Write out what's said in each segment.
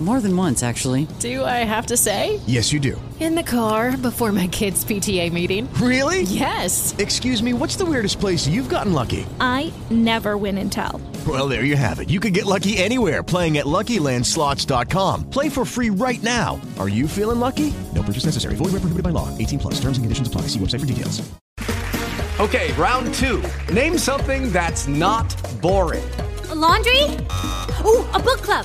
More than once, actually. Do I have to say? Yes, you do. In the car before my kids' PTA meeting. Really? Yes. Excuse me, what's the weirdest place you've gotten lucky? I never win and tell. Well, there you have it. You can get lucky anywhere playing at LuckyLandSlots.com. Play for free right now. Are you feeling lucky? No purchase necessary. Void where prohibited by law. 18 plus. Terms and conditions apply. See website for details. Okay, round two. Name something that's not boring. A laundry? Ooh, a book club.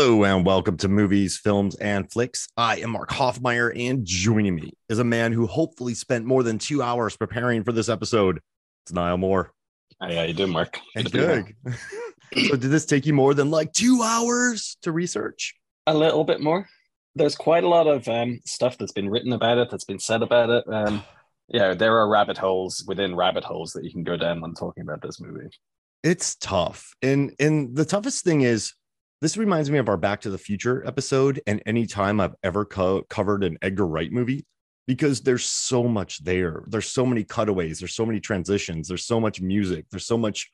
Hello and welcome to Movies, Films, and Flicks. I am Mark Hoffmeyer, and joining me is a man who hopefully spent more than two hours preparing for this episode. It's Niall Moore. Hey, how you doing, Mark? Hey, good. so, did this take you more than like two hours to research? A little bit more. There's quite a lot of um, stuff that's been written about it, that's been said about it. Um, yeah, there are rabbit holes within rabbit holes that you can go down when talking about this movie. It's tough, and and the toughest thing is this reminds me of our Back to the Future episode and any time I've ever co- covered an Edgar Wright movie because there's so much there. There's so many cutaways, there's so many transitions, there's so much music, there's so much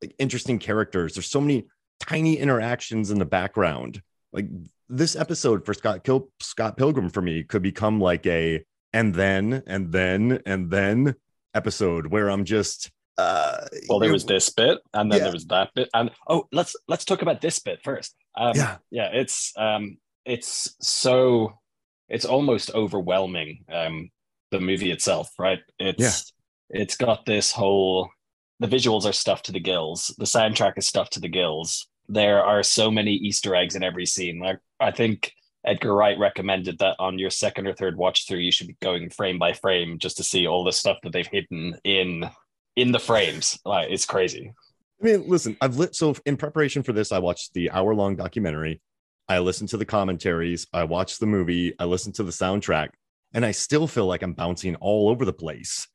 like interesting characters, there's so many tiny interactions in the background. Like this episode for Scott Kil- Scott Pilgrim for me could become like a and then and then and then episode where I'm just uh well there was this bit and then Yeah. there was that bit and oh let's let's talk about this bit first. Um Yeah. yeah it's um it's so it's almost overwhelming um the movie itself right? It's it's got this whole the visuals are stuffed to the gills the soundtrack is stuffed to the gills. There are so many easter eggs in every scene. Like i think edgar wright recommended that on your second or third watch through you should be going frame by frame just to see all the stuff that they've hidden in in the frames like it's crazy I mean, listen, I've lit so in preparation for this, I watched the hour long documentary. I listened to the commentaries. I watched the movie. I listened to the soundtrack, and I still feel like I'm bouncing all over the place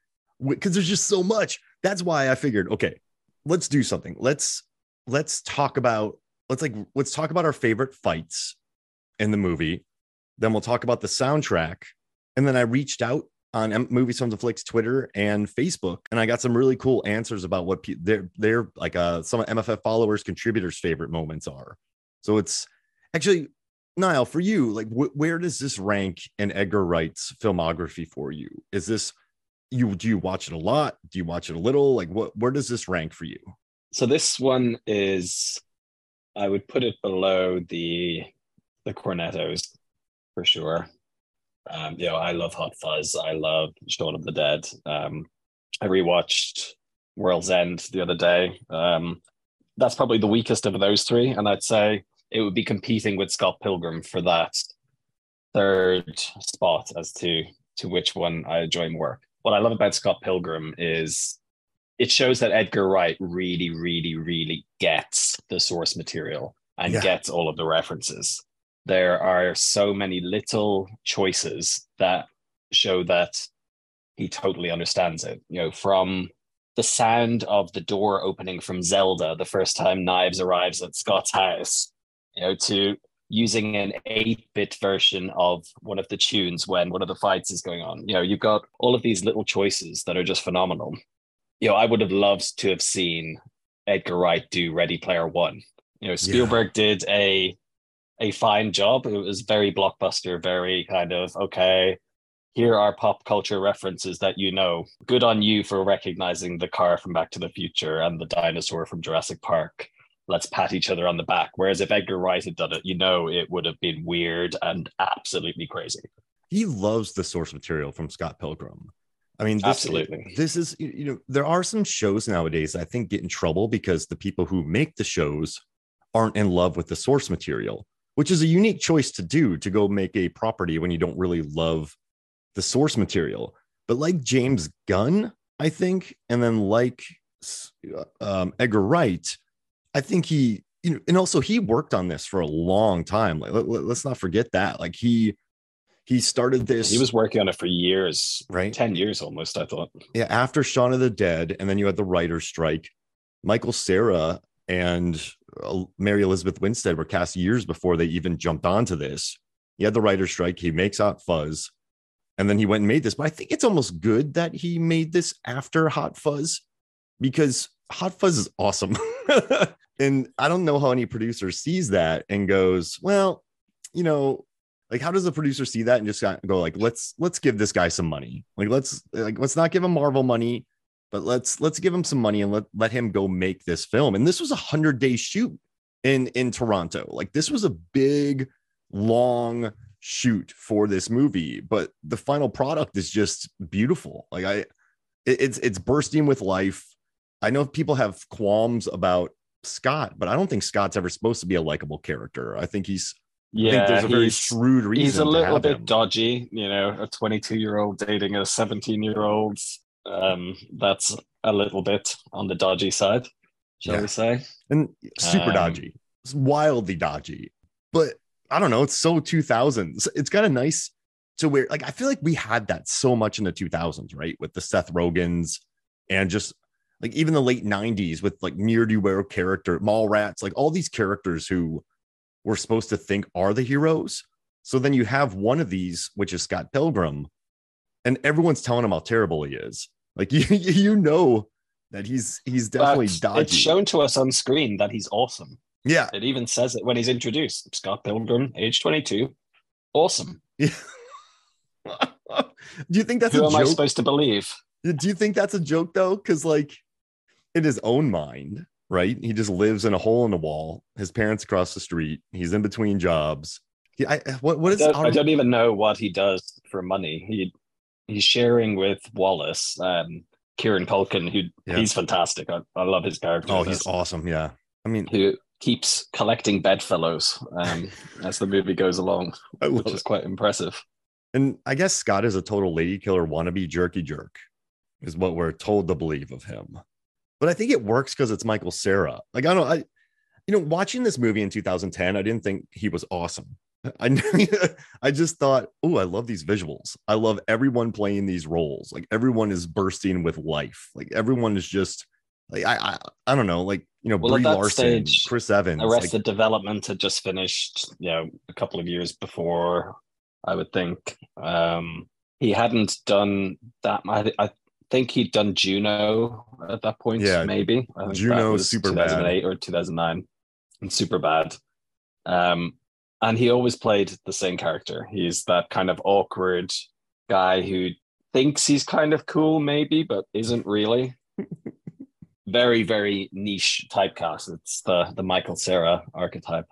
because there's just so much. That's why I figured, okay, let's do something. Let's let's talk about let's like let's talk about our favorite fights in the movie. Then we'll talk about the soundtrack, and then I reached out on Movies from the Flicks Twitter and Facebook, and I got some really cool answers about what pe- their their like uh some MFF followers contributors favorite moments are. So it's actually Niall for you. Like, wh- where does this rank in Edgar Wright's filmography for you? Is this you? Do you watch it a lot? Do you watch it a little? Like, what? Where does this rank for you? so this one is i would put it below the the cornettos for sure um you know i love hot fuzz i love shaun of the dead um i rewatched world's end the other day um that's probably the weakest of those three and i'd say it would be competing with scott pilgrim for that third spot as to to which one i enjoy more what i love about scott pilgrim is it shows that Edgar Wright really, really, really gets the source material and Yeah. gets all of the references. There are so many little choices that show that he totally understands it. You know, from the sound of the door opening from Zelda the first time Knives arrives at Scott's house, you know, to using an 8-bit version of one of the tunes when one of the fights is going on. You know, you've got all of these little choices that are just phenomenal you know, I would have loved to have seen Edgar Wright do Ready Player One. You know, Spielberg did a a fine job. It was very blockbuster, very kind of okay. Here are pop culture references that you know. Good on you for recognizing the car from Back to the Future and the dinosaur from Jurassic Park. let's pat each other on the back. Whereas if Edgar Wright had done it, you know, it would have been weird and absolutely crazy. He loves the source material from Scott Pilgrim. I mean, this, Absolutely. This is, you you know, there are some shows nowadays I think get in trouble because the people who make the shows aren't in love with the source material, which is a unique choice to do to go make a property when you don't really love the source material. But like James Gunn, I think, and then like um, Edgar Wright, I think he, you know, and also he worked on this for a long time. Like, let, us not forget that. Like he, he started this. He was working on it for years, right? 10 years almost, I thought. Yeah. After Shaun of the Dead, and then you had the writer's strike. Michael Cera and uh, Mary Elizabeth Winstead were cast years before they even jumped onto this. He had the writer's strike. He makes Hot Fuzz. And then he went and made this. But I think it's almost good that he made this after Hot Fuzz because Hot Fuzz is awesome. and I don't know how any producer sees that and goes, well, you know, like how does a producer see that and just go like, let's let's give this guy some money. Like let's like let's not give him Marvel money, but let's let's give him some money and let let him go make this film. And this was a hundred day shoot in in Toronto. Like this was a big, long shoot for this movie, but the final product is just beautiful. Like I, it, it's it's bursting with life. I know people have qualms about Scott, but I don't think Scott's ever supposed to be a likable character. I think he's yeah, I think there's a very shrewd reason. He's a little bit him. dodgy, you know, a 22 year old dating a 17 year old. Um, that's a little bit on the dodgy side, shall Yeah. we say? and super Um, dodgy. It's wildly dodgy. But I don't know. It's so 2000s. It's kind of nice to where, like, I feel like we had that so much in the 2000s, right? With the Seth Rogens and just like even the late 90s with like near duo character, Mallrats, like all these characters who we're supposed to think are the heroes. So then you have one of these, which is Scott Pilgrim, and everyone's telling him how terrible he is. Like you, you know that he's he's definitely But dodgy. It's shown to us on screen that he's awesome. yeah, It even says it when he's introduced. Scott Pilgrim, age 22. Awesome. Yeah. Do you think that's Who a am I joke? supposed to believe? Do you think that's a joke though? Because like in his own mind, right? He just lives in a hole in the wall. His parents across the street. He's in between jobs. He, I, what what I don't, I don't even know what he does for money. He he's sharing with Wallace, um, Kieran Culkin, who Yeah. he's fantastic. I, I love his character. oh, he's awesome. Yeah. I mean, who keeps collecting bedfellows um, as the movie goes along, which is it. quite impressive. And I guess Scott is a total lady killer wannabe jerky jerk, is what we're told to believe of him. But I think it works because it's Michael Cera. Like I don't, I, you know, watching this movie in 2010, I didn't think he was awesome. I, I just thought, oh, I love these visuals. I love everyone playing these roles. Like everyone is bursting with life. Like everyone is just like I, I, I don't know, like you know, Well, Brie Larson, stage, Chris Evans. Arrested like, Development had just finished, you know, a couple of years before, I would think. Um, he hadn't done that. I, I think he'd done Juno at that point, Yeah, maybe. I think Juno, Superbad. 2008 or 2009, and super bad. Um, and he always played the same character. He's that kind of awkward guy who thinks he's kind of cool, maybe, but isn't really. very, very niche typecast. It's the the Michael Cera archetype.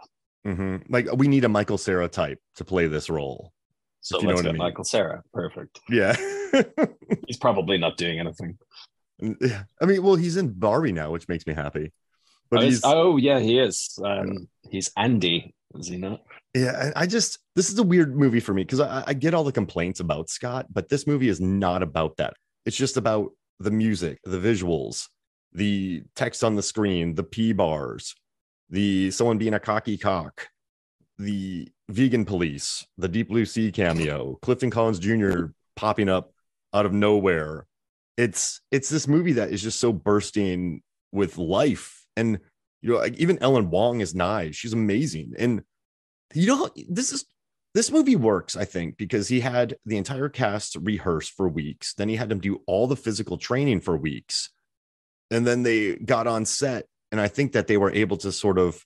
Mm-hmm. like we need a Michael Cera type to play this role. So you know what I mean. Michael Cera. Perfect. Yeah. He's probably not doing anything. Yeah. I mean, well, he's in Barbie now, which makes me happy. But oh, he's oh, yeah, he is. Um, he's Andy, is he not? Yeah. I just this is a weird movie for me because I, I get all the complaints about Scott, but this movie is not about that. It's just about the music, the visuals, the text on the screen, the P bars, the someone being a cocky cock, the vegan police, the Deep Blue Sea cameo, Clifton Collins Jr. popping up out of nowhere. It's it's this movie that is just so bursting with life, and you know, like even Ellen Wong is nice. She's amazing, and you know, this is this movie works, I think, because he had the entire cast rehearse for weeks. Then he had them do all the physical training for weeks. And then they got on set. And I think that they were able to sort of,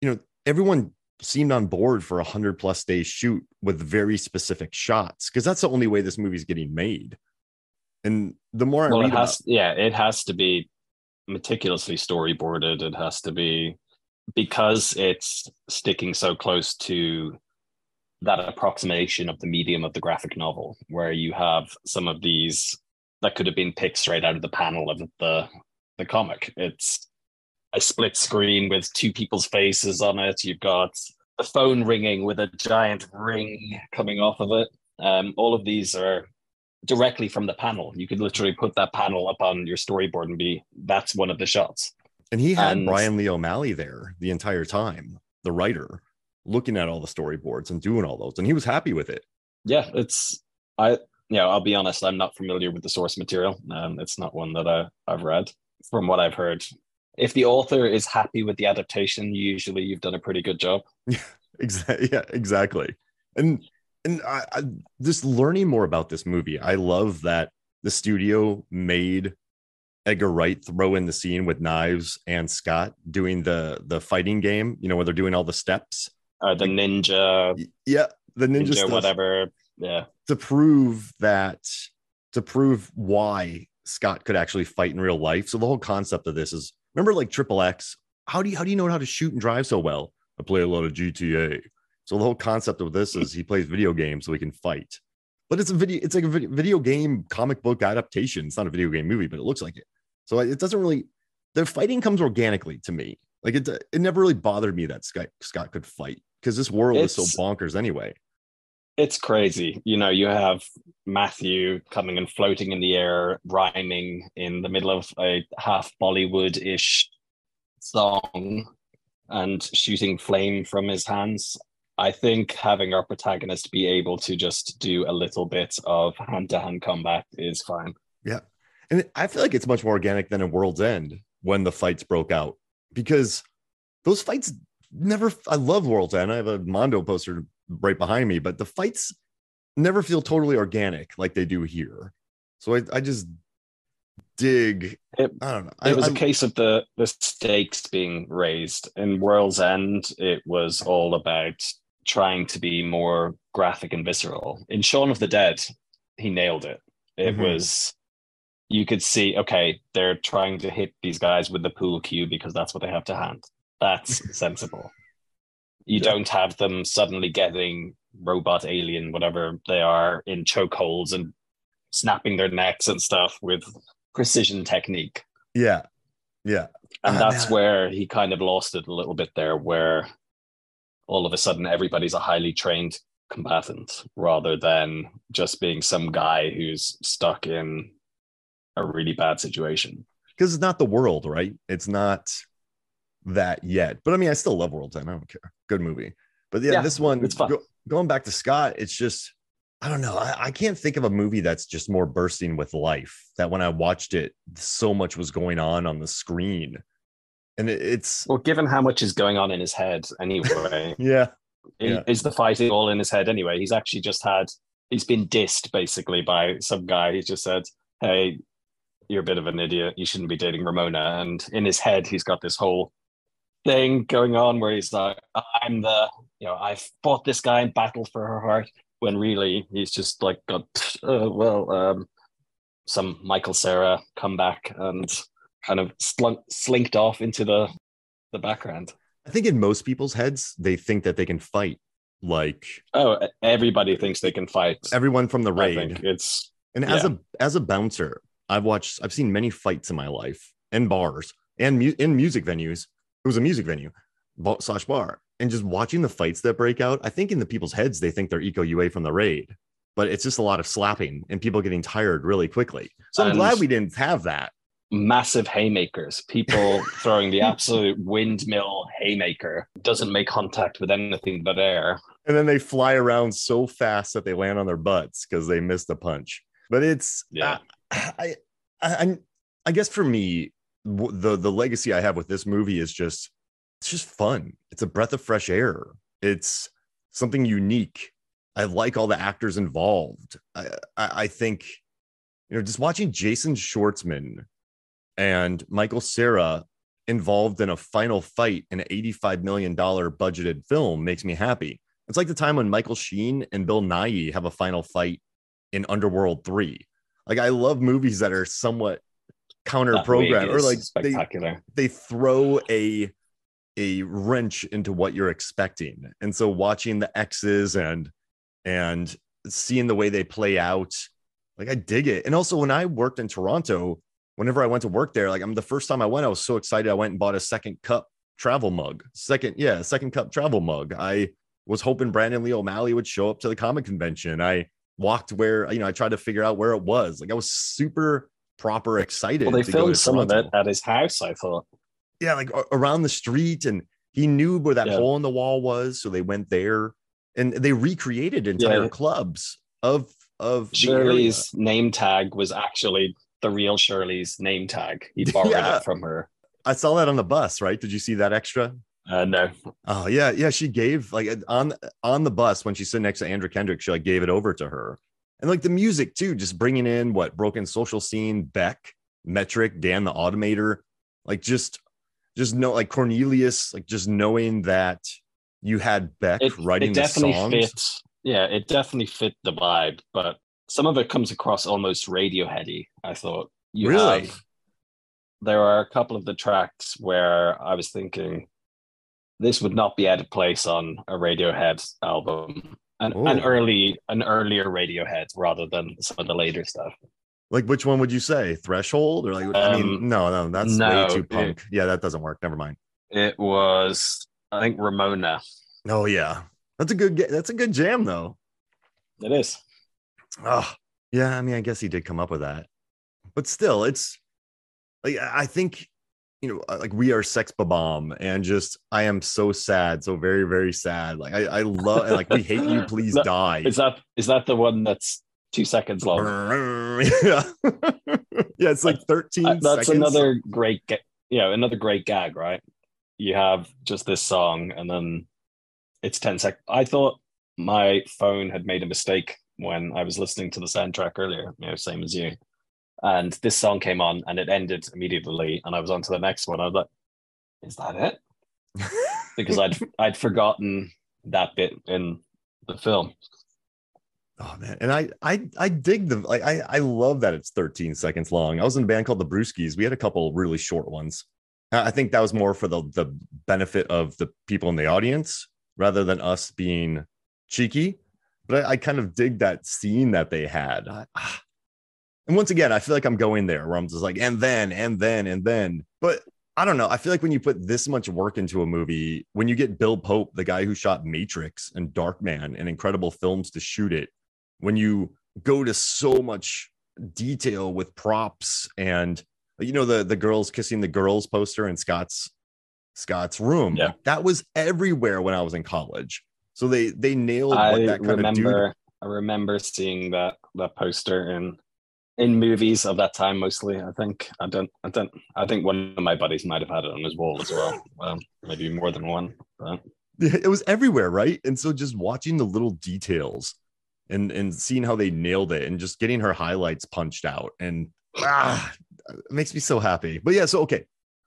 you know, everyone seemed on board for a hundred plus day shoot with very specific shots because that's the only way this movie's getting made. And the more I read it about, yeah, it has to be meticulously storyboarded. It has to be because it's sticking so close to that approximation of the medium of the graphic novel, where you have some of these that could have been picked straight out of the panel of the the comic. It's a split screen with two people's faces on it. You've got a phone ringing with a giant ring coming off of it. Um, all of these are directly from the panel. You could literally put that panel up on your storyboard and be that's one of the shots. And he had And- Bryan Lee O'Malley there the entire time, the writer, looking at all the storyboards and doing all those. And he was happy with it. Yeah, it's I yeah, I'll be honest, I'm not familiar with the source material. Um, it's not one that I, I've read. From what I've heard, if the author is happy with the adaptation, usually you've done a pretty good job. Yeah, Exactly. Yeah, exactly. And and I, I just learning more about this movie. I love that the studio made Edgar Wright throw in the scene with knives and Scott doing the the fighting game. You know where they're doing all the steps. Uh, the ninja, Yeah, the ninja, ninja, stuff whatever. Yeah, to prove that to prove why Scott could actually fight in real life. So the whole concept of this is remember like Triple X. How do you how do you know how to shoot and drive so well? I play a lot of GTA. So the whole concept of this is he plays video games so he can fight. But it's a video. It's like a video game comic book adaptation. It's not a video game movie, but it looks like it. So it doesn't really. The fighting comes organically to me. Like it. It never really bothered me that Scott Scott could fight because this world is so bonkers anyway. it's crazy. You know, you have Matthew coming and floating in the air, rhyming in the middle of a half Bollywood ish song and shooting flame from his hands. I think having our protagonist be able to just do a little bit of hand to hand combat is fine. And I feel like it's much more organic than in World's End when the fights broke out because those fights never. I love World's End. I have a Mondo poster right behind me, but the fights never feel totally organic like they do here. So I, I just dig. It- I don't know. It I, was a I- case of the the stakes being raised. In World's End, it was all about trying to be more graphic and visceral. In Shaun of the Dead, he nailed it. It Mhm. was you could see, okay, they're trying to hit these guys with the pool cue because that's what they have to hand. That's sensible. You Yeah. don't have them suddenly getting robot alien, whatever they are, in chokeholds and snapping their necks and stuff with precision technique yeah, yeah. and Ah, that's man. where he kind of lost it a little bit there where all of a sudden everybody's a highly trained combatant rather than just being some guy who's stuck in a really bad situation Because it's not the world, right? It's not that yet. But I mean, I still love World's End. I don't care. Good movie. But yeah, Yeah, this one, it's fun. go- going back to Scott, it's just, I don't know. I, I can't think of a movie that's just more bursting with life. That when I watched it, so much was going on on the screen. And it, it's, well given how much is going on in his head anyway yeah, Yeah. is the fighting all in his head anyway he's actually just had he's been dissed basically by some guy he just said hey you're a bit of an idiot you shouldn't be dating ramona and in his head he's got this whole thing going on where he's like i'm the you know i fought this guy in battle for her heart when really he's just like got uh, well um some michael cera come back and kind of slunk, slinked off into the the background I think in most people's heads, they think that they can fight like Oh, everybody thinks they can fight. everyone from the I raid. think it's And as Yeah. a as a bouncer, I've watched I've seen many fights in my life in bars and mu- in music venues. It was a music venue ba- slash bar, and just watching the fights that break out. I think in the people's heads they think they're Iko Uwais from the raid, but it's just a lot of slapping and people getting tired really quickly. So I'm And- glad we didn't have that. massive haymakers. People throwing the absolute windmill haymaker doesn't make contact with anything but air. And then they fly around so fast that they land on their butts because they missed a punch. But it's Yeah. I, I, I, I guess for me, the the legacy I have with this movie is just it's just fun. It's a breath of fresh air. It's something unique. I like all the actors involved. I, I, I think, you know, just watching Jason Schwartzman and Michael Cera involved in a final fight in an $85 million budgeted film makes me happy. It's like the time when Michael Sheen and Bill Nighy have a final fight in Underworld 3. Like I love movies that are somewhat counter program or like they, they throw a a wrench into what you're expecting. And so watching the X's and and seeing the way they play out, like I dig it. And also when I worked in Toronto, whenever I went to work there, like I'm the first time I went, I was so excited. I went and bought a second cup travel mug. Second, yeah, second cup travel mug. I was hoping Brandon Lee O'Malley would show up to the comic convention. I walked where, you know, I tried to figure out where it was. Like I was super proper excited. Well, they to go filmed to some of it at his house, I thought. Yeah, like around the street. And he knew where that Yeah. hole in the wall was. So they went there and they recreated entire Yeah. clubs of of Shirley's name tag was actually the real Shirley's name tag. He borrowed Yeah. it from her. I saw that on the bus, right? Did you see that extra? Uh, no, Oh yeah, yeah. She gave like on on the bus when she stood next to Andrew Kendrick, she like gave it over to her, and like the music too, just bringing in what broken social scene, Beck, Metric, Dan the Automator, like just just know like Cornelius, like just knowing that you had Beck it, writing it the definitely songs. fit. Yeah, it definitely fit the vibe, but some of it comes across almost Radioheady. I thought you Really? have. There are a couple of the tracks where I was thinking this would not be out of place on a Radiohead album, an, an early, an earlier Radiohead rather than some of the later stuff. Like which one would you say? Threshold or like I mean, Um, no, no, that's no, way too it- punk. yeah, that doesn't work. Never mind. It was, I think, Ramona. Oh yeah, that's a good. That's a good jam though. It is. Oh, yeah. I mean, I guess he did come up with that, but still, it's like I think you know, uh, like we are Sex Bob-Omb, and just I am so sad, so very, very sad. Like I, I love, like we hate you, please No, die. Is that is that the one that's two seconds long? yeah, yeah. It's like. Uh, that's seconds. another great, ga- you know, another great gag, right? You have just this song, and then it's ten seconds. I thought my phone had made a mistake when I was listening to the soundtrack earlier. You know, same as you. And this song came on, and it ended immediately, and I was on to the next one. I was like, "Is that it?" Because I'd I'd forgotten that bit in the film. Oh man, and I I I dig the like I I love that it's 13 seconds long. I was in a band called the Brewskis. We had a couple really short ones. I I think that was more for the the benefit of the people in the audience rather than us being cheeky. But I, I kind of dig that scene that they had. I- ah. And once again, I feel like I'm going there where I'm just like, and then, and then, and then. But I don't know. I feel like when you put this much work into a movie, when you get Bill Pope, the guy who shot Matrix and Darkman and incredible films to shoot it, when you go to so much detail with props and you know the the girls kissing the girls poster in Scott's Scott's room. Yeah. That was everywhere when I was in college. So they they nailed I what that kind remember of I remember seeing that that poster in in movies of that time mostly. I think I don't I don't I think one of my buddies might have had it on his wall as well. Um, maybe more than one. But. It was everywhere, right? And so just watching the little details and and seeing how they nailed it and just getting her highlights punched out and ah, it makes me so happy. But yeah, so okay,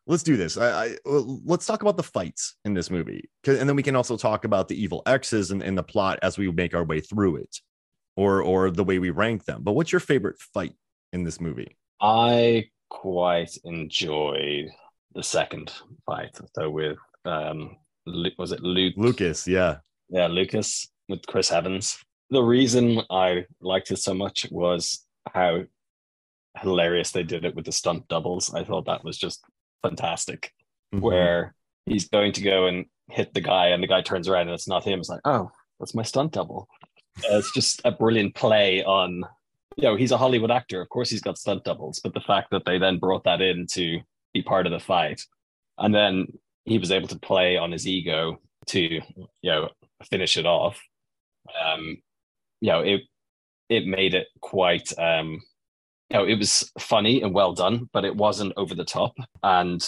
let's do this. I, I let's talk about the fights in this movie, and then we can also talk about the evil X's and, and the plot as we make our way through it, or or the way we rank them. But what's your favorite fight in this movie? I quite enjoyed the second fight. So with um was it Luke Lucas, yeah, Yeah, Lucas with Chris Evans. The reason I liked it so much was how hilarious they did it with the stunt doubles. I thought that was just fantastic. Mhm. Where he's going to go and hit the guy, and the guy turns around and it's not him. It's like, oh, that's my stunt double. Uh, it's just a brilliant play on, you know, he's a Hollywood actor. Of course, he's got stunt doubles, but the fact that they then brought that in to be part of the fight, and then he was able to play on his ego to, you know, finish it off. Um, you know, it it made it quite um you know, it was funny and well done, but it wasn't over the top. And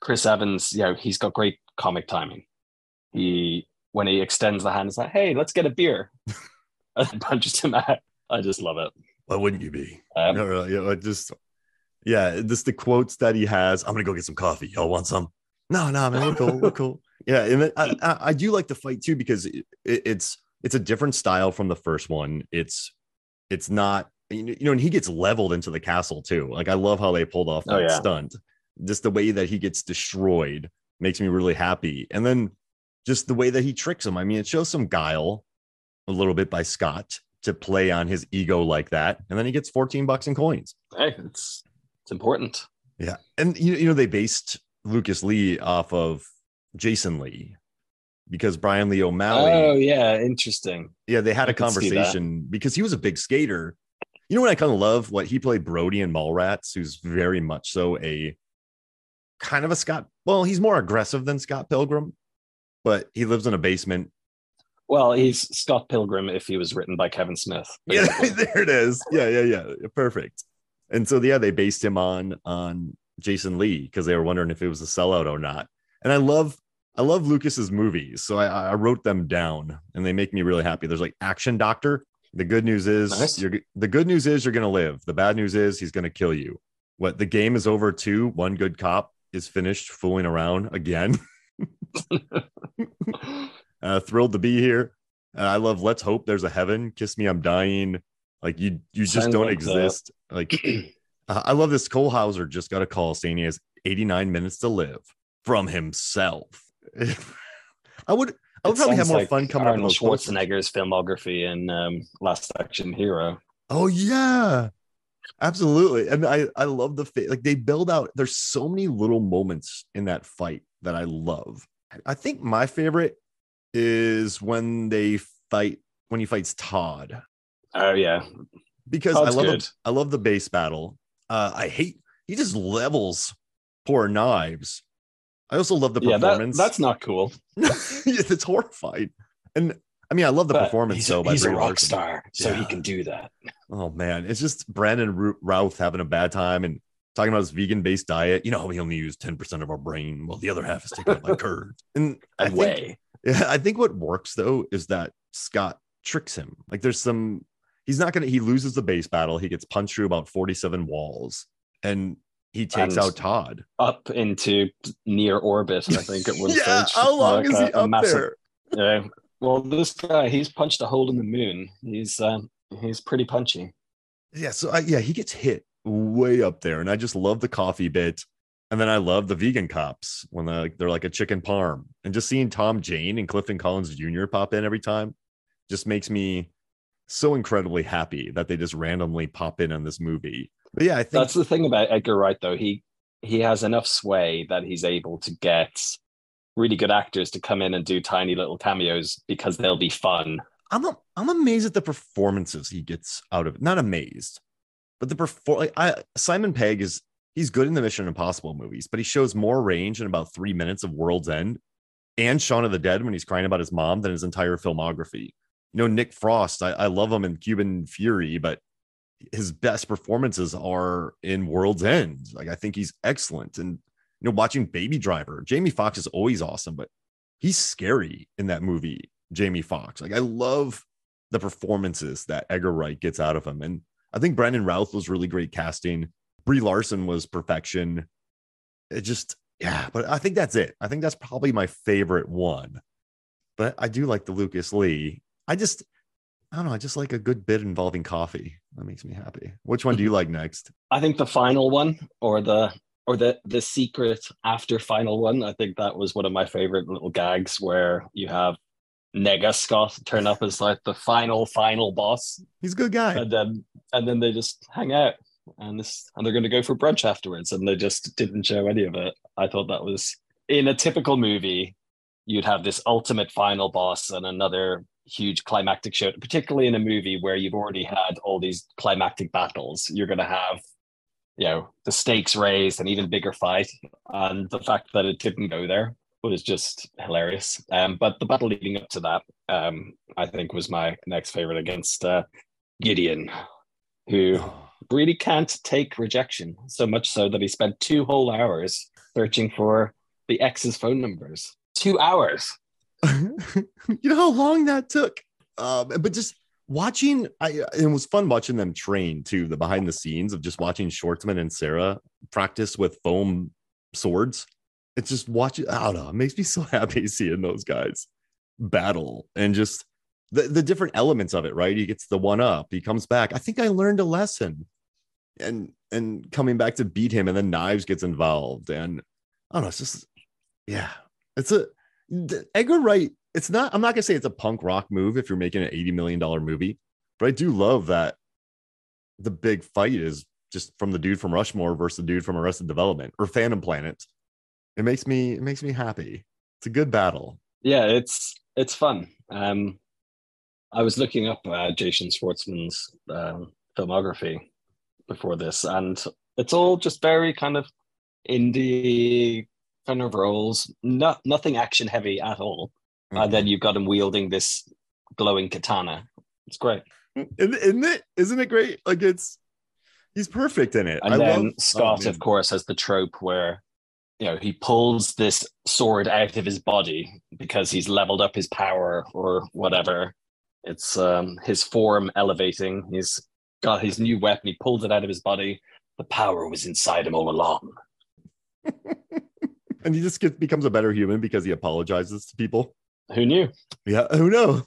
Chris Evans, you know, he's got great comic timing. He when he extends the hand, it's like, hey, let's get a beer. and punches him out. I just love it. Why wouldn't you be? Um, No, know, it just yeah, just the quotes that he has. I'm gonna go get some coffee. Y'all want some? No, no, man, we're cool. We're cool. Yeah, and then I, I, I do like the fight too because it, it- it's it's a different style from the first one. It's it's not you know, you know, and he gets leveled into the castle too. Like I love how they pulled off that Oh, yeah. stunt. Just the way that he gets destroyed. makes me really happy. And then just the way that he tricks him. I mean, it shows some guile a little bit by Scott to play on his ego like that. And then he gets 14 bucks in coins. Hey, it's it's important. Yeah. And you, you know, they based Lucas Lee off of Jason Lee because Bryan Lee O'Malley. Oh yeah, interesting. Yeah, they had I a could see that. conversation because he was a big skater. You know what I kind of love? What he played Brody in Mallrats, who's very much so a kind of a Scott. Well, he's more aggressive than Scott Pilgrim, but he lives in a basement. Well, he's Scott Pilgrim if he was written by Kevin Smith. Yeah, there it is. Yeah, yeah, yeah. Perfect. And so yeah, they based him on on Jason Lee because they were wondering if it was a sellout or not. And I love I love Lucas's movies, so I, I wrote them down, and they make me really happy. There's like Action Doctor. The good news is Nice. you're the good news is you're gonna live. The bad news is he's gonna kill you. What the game is over too. One good cop is finished fooling around again. uh, thrilled to be here. Uh, I love Let's Hope There's a Heaven. Kiss Me, I'm Dying. Like you, you just Sounds don't exist. Like uh, I love this. Cole Hauser just got a call saying he has 89 minutes to live from himself. I would, I would It probably have more like fun coming up with Arnold those posters. Schwarzenegger's filmography in um, Last Action Hero. Oh yeah, absolutely. And I I love the fa- like they build out. There's so many little moments in that fight that I love. I think my favorite is when they fight when he fights Todd Oh yeah, because Todd's I love good. I love the base battle. Uh, I hate he just levels poor knives. I also love the yeah. That, performance. that's not cool. it's horrified. And I mean, I love the But performance He's, though. a, by he's a rock Larson. star, so he can do that. Oh man, it's just Brandon Routh having a bad time and talking about his vegan-based diet. You know, we only use ten percent of our brain, while the other half is taken up by curds. And I think, way. Yeah, I think what works though is that Scott tricks him. Like, there's some. He's not gonna. He loses the base battle. He gets punched through about forty-seven walls, and he takes And- out Todd. up into near orbit. I think at one yeah, stage. how long Like is a- he up massive- there? Yeah. Well, this guy, he's punched a hole in the moon. He's um, he's pretty punchy. Yeah, so I, yeah, he gets hit way up there, and I just love the coffee bit. And then I love the vegan cops when they're like, they're like a chicken parm, and just seeing Tom Jane and Clifton Collins Jr. pop in every time just makes me so incredibly happy that they just randomly pop in on this movie. But yeah, I think That's the thing about Edgar Wright, though. He he has enough sway that he's able to get really good actors to come in and do tiny little cameos because they'll be fun. I'm a, I'm amazed at the performances he gets out of it. Not amazed, but the perform. Like I, Simon Pegg is he's good in the Mission Impossible movies, but he shows more range in about three minutes of World's End and Shaun of the Dead when he's crying about his mom than his entire filmography. You know, Nick Frost, I, I love him in Cuban Fury, but his best performances are in World's End. Like I think he's excellent. And you know, watching Baby Driver, Jamie Foxx is always awesome, but he's scary in that movie, Jamie Foxx. Like I love the performances that Edgar Wright gets out of him. And I think Brandon Routh was really great casting. Brie Larson was perfection. It just, yeah, but I think that's it. I think that's probably my favorite one. But I do like the Lucas Lee. I just, I don't know. I just like a good bit involving coffee. That makes me happy. Which one do you mm-hmm. like next? I think the final one, or the or the the secret after final one, I think that was one of my favorite little gags where you have Nega Scott turn up as like the final final boss, He's a good guy. and then and then they just hang out and this and they're going to go for brunch afterwards, and they just didn't show any of it. I thought that was in a typical movie, you'd have this ultimate final boss and another huge climactic show, particularly in a movie where you've already had all these climactic battles. You're going to have, you know, the stakes raised, an even bigger fight, and the fact that it didn't go there was just hilarious. Um, but the battle leading up to that, um, I think, was my next favorite against uh, Gideon, who really can't take rejection so much so that he spent two whole hours searching for the ex's phone numbers. Two hours. you know how long that took um but just watching i it was fun watching them train too the behind the scenes of just watching schwartzman and cera practice with foam swords it's just watching i don't know it makes me so happy seeing those guys battle and just the, the different elements of it right he gets the one up he comes back i think i learned a lesson and and coming back to beat him and then knives gets involved and i don't know it's just Yeah, it's a Edgar Wright. It's not. I'm not gonna say it's a punk rock move if you're making an 80 million dollar movie, but I do love that the big fight is just from the dude from Rushmore versus the dude from Arrested Development or Phantom Planet. It makes me. It makes me happy. It's a good battle. Yeah, it's it's fun. Um, I was looking up uh, Jason Schwartzman's um, filmography before this, and it's all just very kind of indie kind of roles. Not nothing action heavy at all. And then you've got him wielding this glowing katana. It's great. Isn't isn't it? Isn't it great? Like it's he's perfect in it. And I then love- Scott, oh, of course, has the trope where you know he pulls this sword out of his body because he's leveled up his power or whatever. It's um, his form elevating. He's got his new weapon. He pulls it out of his body. The power was inside him all along. and he just gets, becomes a better human because he apologizes to people. Who knew? Yeah, who knows?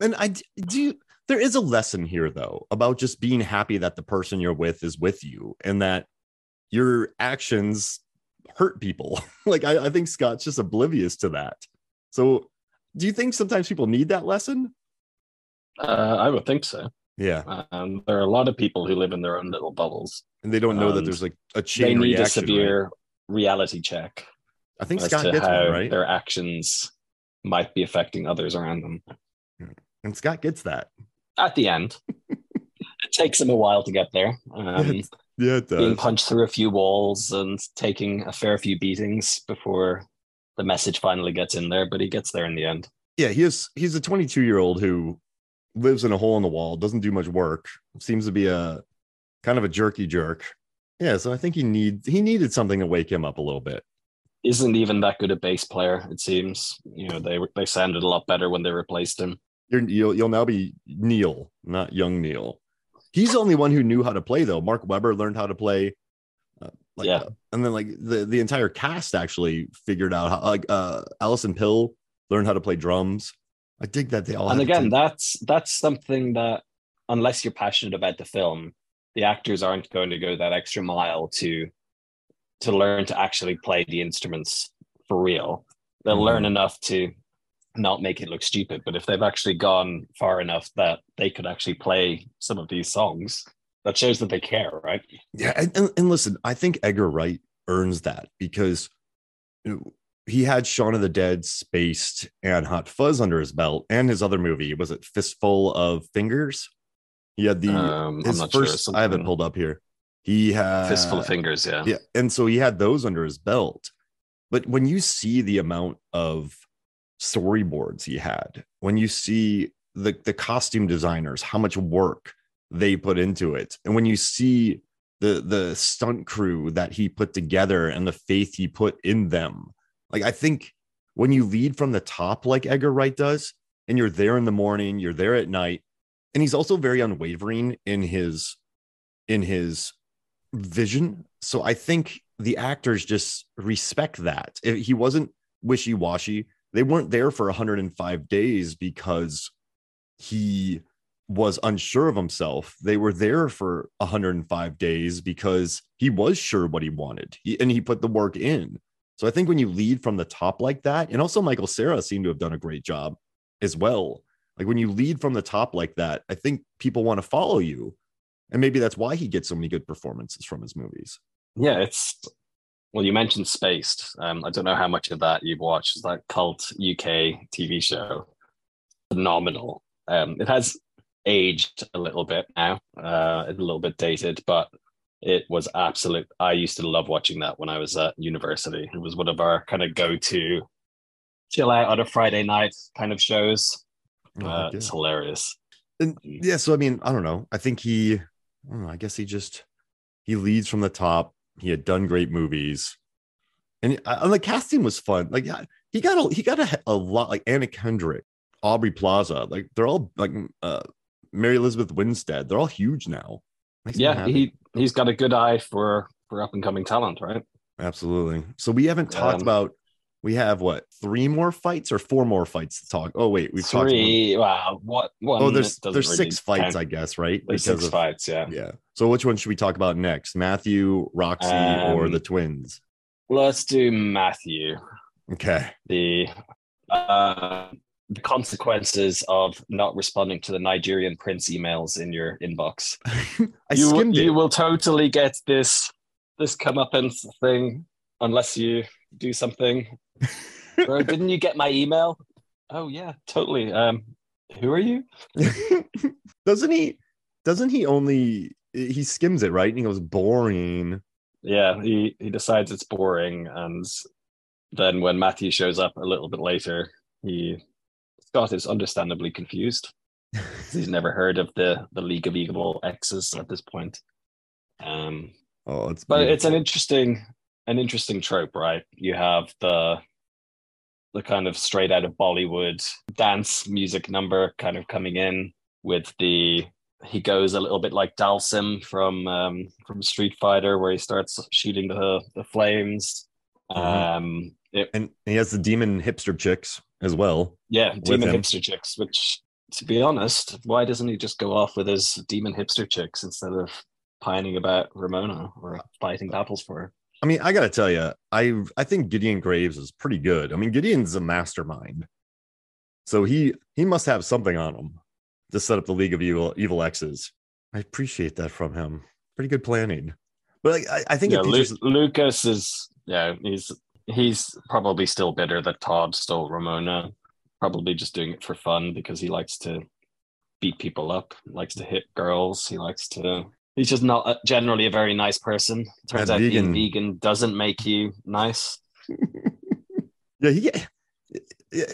And I do. There is a lesson here, though, about just being happy that the person you're with is with you, and that your actions hurt people. like I, I think Scott's just oblivious to that. So, do you think sometimes people need that lesson? Uh, I would think so. Yeah, Um, there are a lot of people who live in their own little bubbles. and they don't know that there's like a chain They need reaction. a right? severe reality check I think Scott gets how one, right? their actions might be affecting others around them. And Scott gets that. At the end, it takes him a while to get there. Um, Yeah, it being punched through a few walls and taking a fair few beatings before the message finally gets in there, but he gets there in the end. yeah, he is. He's a 22 year old who lives in a hole in the wall, doesn't do much work, seems to be a kind of a jerky jerk. Yeah, so I think he need he needed something to wake him up a little bit. Isn't even that good a bass player, it seems. You know, they they sounded a lot better when they replaced him. You're, you'll you'll now be Neil, not young Neil. He's the only one who knew how to play though. Mark Webber learned how to play. Uh, like, Yeah. uh, and then like the the entire cast actually figured out how. Like uh, Alison Pill learned how to play drums. I dig that they all. and again, that's that's something that unless you're passionate about the film, the actors aren't going to go that extra mile to to learn to actually play the instruments for real. They'll Mhm. learn enough to not make it look stupid, but if they've actually gone far enough that they could actually play some of these songs, that shows that they care, right? Yeah, and, and, and listen, I think Edgar Wright earns that because you know, he had Shaun of the Dead, Spaced, and Hot Fuzz under his belt, and his other movie was it Fistful of Fingers. He had the Um, I'm his not sure, first. I have it pulled up here. He had Fistful of fingers, yeah. yeah, and so he had those under his belt. But when you see the amount of storyboards he had, when you see the the costume designers, how much work they put into it, and when you see the the stunt crew that he put together and the faith he put in them, like I think when you lead from the top like Edgar Wright does, and you're there in the morning, you're there at night, and he's also very unwavering in his in his vision. So I think the actors just respect that. He wasn't wishy washy. They weren't there for 105 days because he was unsure of himself. They were there for 105 days because he was sure what he wanted he, and he put the work in. So I think when you lead from the top like that, and also Michael Cera seemed to have done a great job as well. Like when you lead from the top like that, I think people want to follow you. And maybe that's why he gets so many good performances from his movies. Yeah, it's well, you mentioned Spaced. Um, I don't know how much of that you've watched. It's that cult UK TV show. Phenomenal. Um, it has aged a little bit now, uh, a little bit dated, but it was absolute. I used to love watching that when I was at university. It was one of our kind of go to chill out on a Friday night kind of shows. Oh, Uh, it's hilarious. And yeah, so I mean, I don't know. I think he, I don't know. I guess he just he leads from the top. He had done great movies, and, uh, and the casting was fun. Like yeah, he got a he got a, a lot. Like Anna Kendrick, Aubrey Plaza. Like they're all like uh, Mary Elizabeth Winstead. They're all huge now. Makes Yeah, he he's got a good eye for for up and coming talent, right? absolutely. So we haven't talked Um, about. We have what three more fights or four more fights to talk. Oh wait, we've talked. Three. Wow. What? One Oh, there's there's really six fights, count. I guess, right? There's six of- fights. Yeah. Yeah. So which one should we talk about next? Matthew, Roxy, or Um, the twins? Let's do Matthew. Okay. the uh, the consequences of not responding to the Nigerian prince emails in your inbox. I you, skimmed you will totally get this this comeuppance thing unless you do something. Bro, didn't you get my email? Oh yeah, totally. Um, who are you? doesn't he? Doesn't he only? He skims it, right? And he goes boring. Yeah, he he decides it's boring, and then when Matthew shows up a little bit later, he Scott is understandably confused. He's never heard of the the League of Evil X's at this point. Um, Oh, it's but it's an interesting an interesting trope, right? You have the the kind of straight out of Bollywood dance music number kind of coming in with the he goes a little bit like Dhalsim from um, from Street Fighter, where he starts shooting the the flames. Mhm. Um, it, and he has the demon hipster chicks as well. yeah, demon him. hipster chicks. Which, to be honest, why doesn't he just go off with his demon hipster chicks instead of pining about Ramona or fighting battles for her? I mean, I gotta tell you, I I think Gideon Graves is pretty good. I mean, Gideon's a mastermind, so he he must have something on him to set up the League of Evil Evil X's. I appreciate that from him. Pretty good planning, but like, I, I think yeah, Lu- Lucas is yeah, he's he's probably still bitter that Todd stole Ramona. Probably just doing it for fun because he likes to beat people up, likes to hit girls. He likes to. He's just not a- generally a very nice person. Turns That out vegan- being vegan doesn't make you nice. yeah, he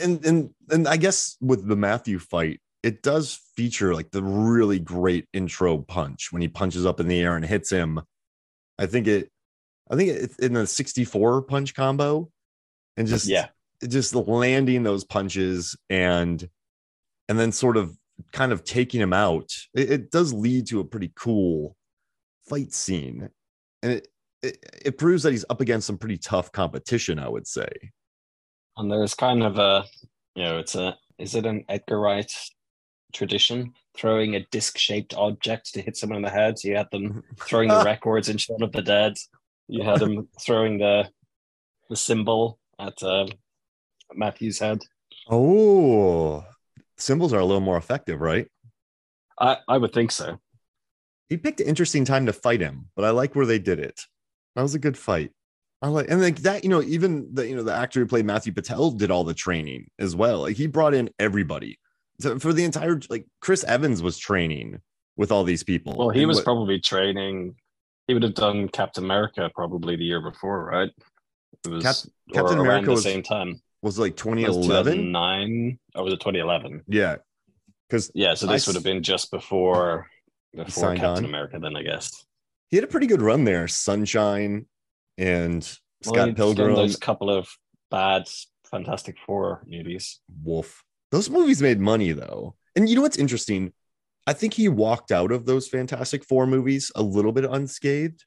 and and and I guess with the Matthew fight, it does feature like the really great intro punch when he punches up in the air and hits him. I think it, I think it's in the 64 punch combo, and just Yeah. just landing those punches and and then sort of kind of taking him out. It, it does lead to a pretty cool fight scene, and it, it it proves that he's up against some pretty tough competition. I would say. And there's kind of a, you know, it's a, is it an Edgar Wright tradition? Throwing a disc shaped object to hit someone in the head. So you had them throwing the records in Shaun of the Dead. You had him throwing the the cymbal at um, Matthew's head. Oh, cymbals are a little more effective, right? I, I would think so. He picked an interesting time to fight him, but I like where they did it. That was a good fight. I like, and like that, you know, even the you know the actor who played Matthew Patel did all the training as well. Like he brought in everybody. So for the entire like Chris Evans was training with all these people. Well, he And was what- probably training. He would have done Captain America probably the year before, right? It was Cap- Captain America the was- same time. was it like That was 2011. 2009 or was it 2011? Yeah, because Yeah, so I this would have been just before before Captain on? America, then I guess. he had a pretty good run there. Sunshine and Scott done Pilgrim. Those couple of bad Fantastic Four movies. Wolf. Those movies made money though. And you know what's interesting? I think he walked out of those Fantastic Four movies a little bit unscathed.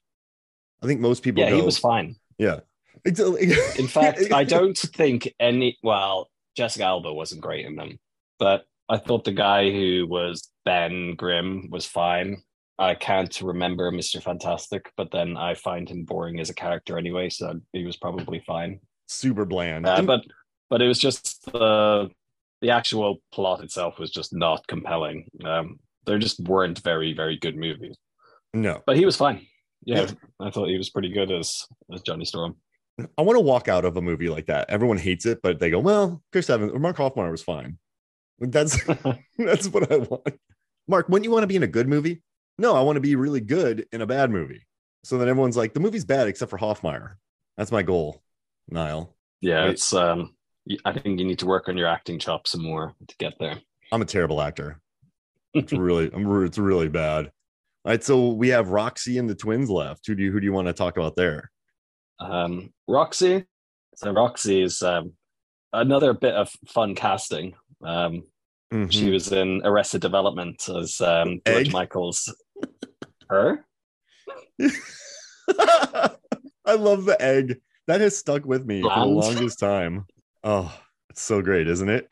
I think most people Yeah, go, he was fine. yeah. In fact, I don't think any. Well, Jessica Alba wasn't great in them, but I thought the guy who was Ben Grimm was fine. I can't remember Mr. Fantastic, but then I find him boring as a character anyway, so he was probably fine. super bland. Uh, but but it was just the the actual plot itself was just not compelling. Um, there just weren't very very good movies. no, But he was fine. Yeah, Yeah. I thought he was pretty good as as Johnny Storm. I want to walk out of a movie like that. Everyone hates it, but they go, well, Chris Evans or Mark Hoffmeyer was fine. Like that's that's what I want. Mark, wouldn't you want to be in a good movie? No, I want to be really good in a bad movie. So then everyone's like, the movie's bad except for Hoffmeyer. That's my goal, Niall. Yeah, Right. it's um I think you need to work on your acting chops some more to get there. I'm a terrible actor. It's really, it's really bad. All right, so we have Roxy and the twins left. Who do you who do you want to talk about there? Um Roxy. So Roxy is um another bit of fun casting. Um she Mhm. was in Arrested Development as um George Egg? Michael's her. I love the egg. That has stuck with me for the longest time. Oh, it's so great, isn't it?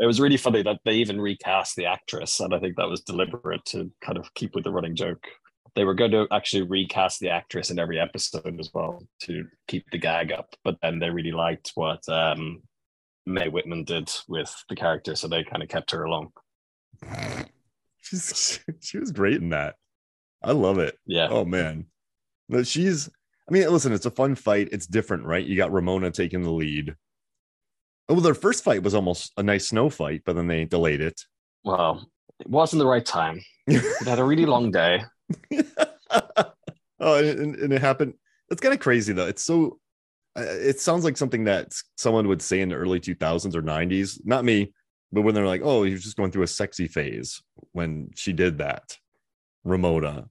It was really funny that they even recast the actress, and I think that was deliberate to kind of keep with the running joke. they were going to actually recast the actress in every episode as well to keep the gag up, but then they really liked what um, Mae Whitman did with the character, so they kind of kept her along. She's she was great in that. I love it. Yeah. Oh man. No, she's I mean, listen, it's a fun fight. It's different, right? You got Ramona taking the lead. Oh, well, their first fight was almost a nice snow fight, but then they delayed it. Well, it wasn't the right time. It had a really long day. oh, and, and it happened. It's kind of crazy though. It's so. uh, It sounds like something that someone would say in the early 2000s or 90s. Not me, but when they're like, "Oh, he was just going through a sexy phase," when she did that, Ramona.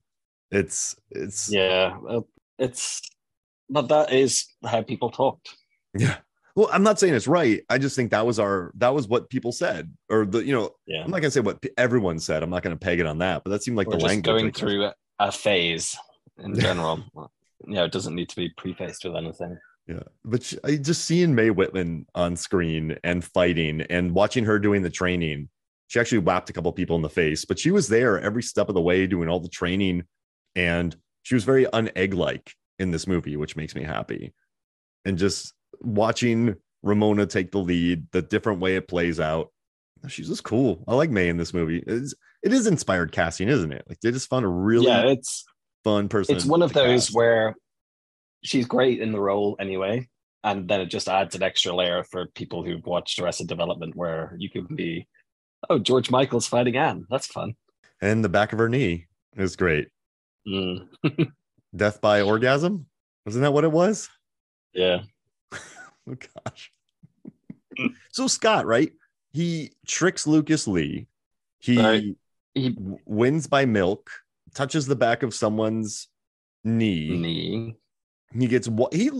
It's it's Yeah, uh, it's but that is how people talked. Yeah. Well, I'm not saying it's right. I just think that was our that was what people said, or the you know Yeah, I'm not gonna say what everyone said. I'm not gonna peg it on that, but that seemed like we're the just language. going through a- a phase in general. yeah, it doesn't need to be prefaced with anything. Yeah, but she, I just seeing Mae Whitman on screen and fighting and watching her doing the training. She actually whapped a couple people in the face, but she was there every step of the way doing all the training, and she was very unegg like in this movie, which makes me happy. And just watching Ramona take the lead, the different way it plays out, she's just cool. I like Mae in this movie. It's, it is inspired casting, isn't it? Like they just found a really yeah, it's fun person. it's one of those cast. where she's great in the role anyway, and then it just adds an extra layer for people who've watched Arrested Development, where you can be, oh, George Michael's fighting Ann. That's fun. and the back of her knee is great. Mm, Death by orgasm, wasn't that what it was? yeah, Oh gosh. so Scott, right? He tricks Lucas Lee. He Right. He- w- wins by milk, touches the back of someone's knee. knee. He gets what he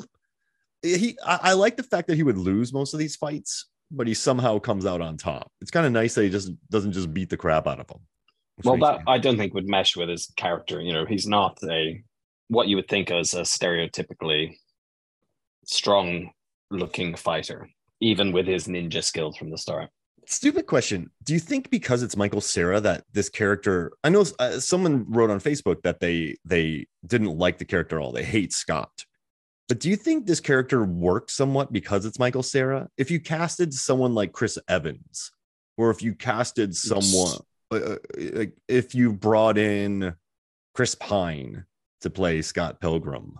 he I, I like the fact that he would lose most of these fights, but he somehow comes out on top. It's kind of nice that he just doesn't just beat the crap out of him. Well, that me- I don't think would mesh with his character. You know, he's not a what you would think as a stereotypically strong looking fighter, even with his ninja skills from the start. stupid question do you think because it's michael Cera that this character i know uh, someone wrote on facebook that they they didn't like the character at all they hate scott but do you think this character works somewhat because it's michael Cera? if you casted someone like chris evans or if you casted someone uh, uh, like if you brought in chris pine to play scott pilgrim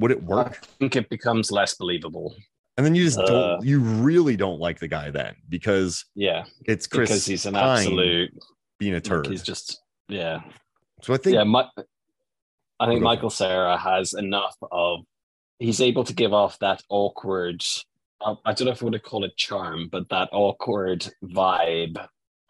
would it work I think it becomes less believable. And then you just Uh, don't you really don't like the guy then because Yeah, it's chris because he's an Pine absolute. being a turd he's just yeah, So I think yeah. My, I think Michael Cera has enough of. He's able to give off that awkward. I don't know if I would call it charm, but that awkward vibe,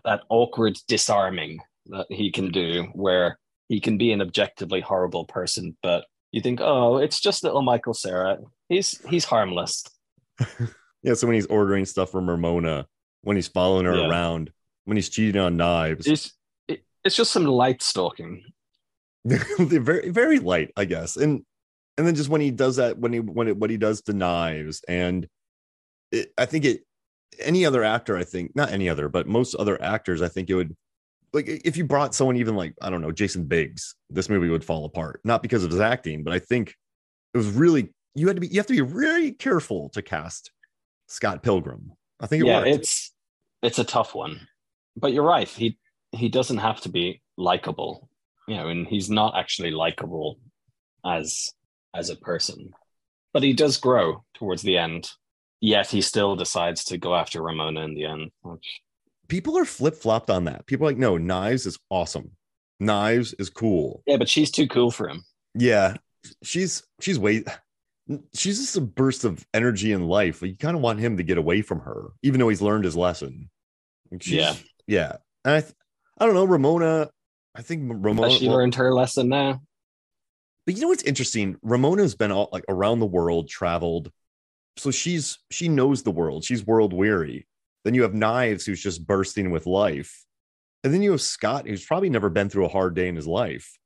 that awkward disarming that he can do, where he can be an objectively horrible person, but you think, oh, it's just little Michael Cera. He's he's harmless. yeah. So when he's ordering stuff from Ramona, when he's following her Yeah. around, when he's cheating on knives, It's it, it's just some light stalking. they're very very light, I guess. And and then just when he does that, when he when it what he does to knives, and it, I think it any other actor, I think not any other, but most other actors, I think it would like if you brought someone even like I don't know Jason Biggs, this movie would fall apart. Not because of his acting, but I think it was really you had to be you have to be really careful to cast Scott Pilgrim. I think it yeah, worked. it's it's a tough one, but you're right. He he doesn't have to be likable, you know, and he's not actually likable as as a person, but he does grow towards the end. Yet he still decides to go after Ramona in the end. Which, people are flip flopped on that. People are like, no, knives is awesome. Knives is cool. yeah, but she's too cool for him. Yeah, she's she's way she's just a burst of energy and life. You kind of want him to get away from her, even though he's learned his lesson. Yeah. yeah. And I, th- I don't know, Ramona. I think Ramona. She learned her lesson now? but you know what's interesting? Ramona's been all like around the world, traveled, so she's she knows the world. She's world weary. Then you have Knives, who's just bursting with life, and then you have Scott, who's probably never been through a hard day in his life.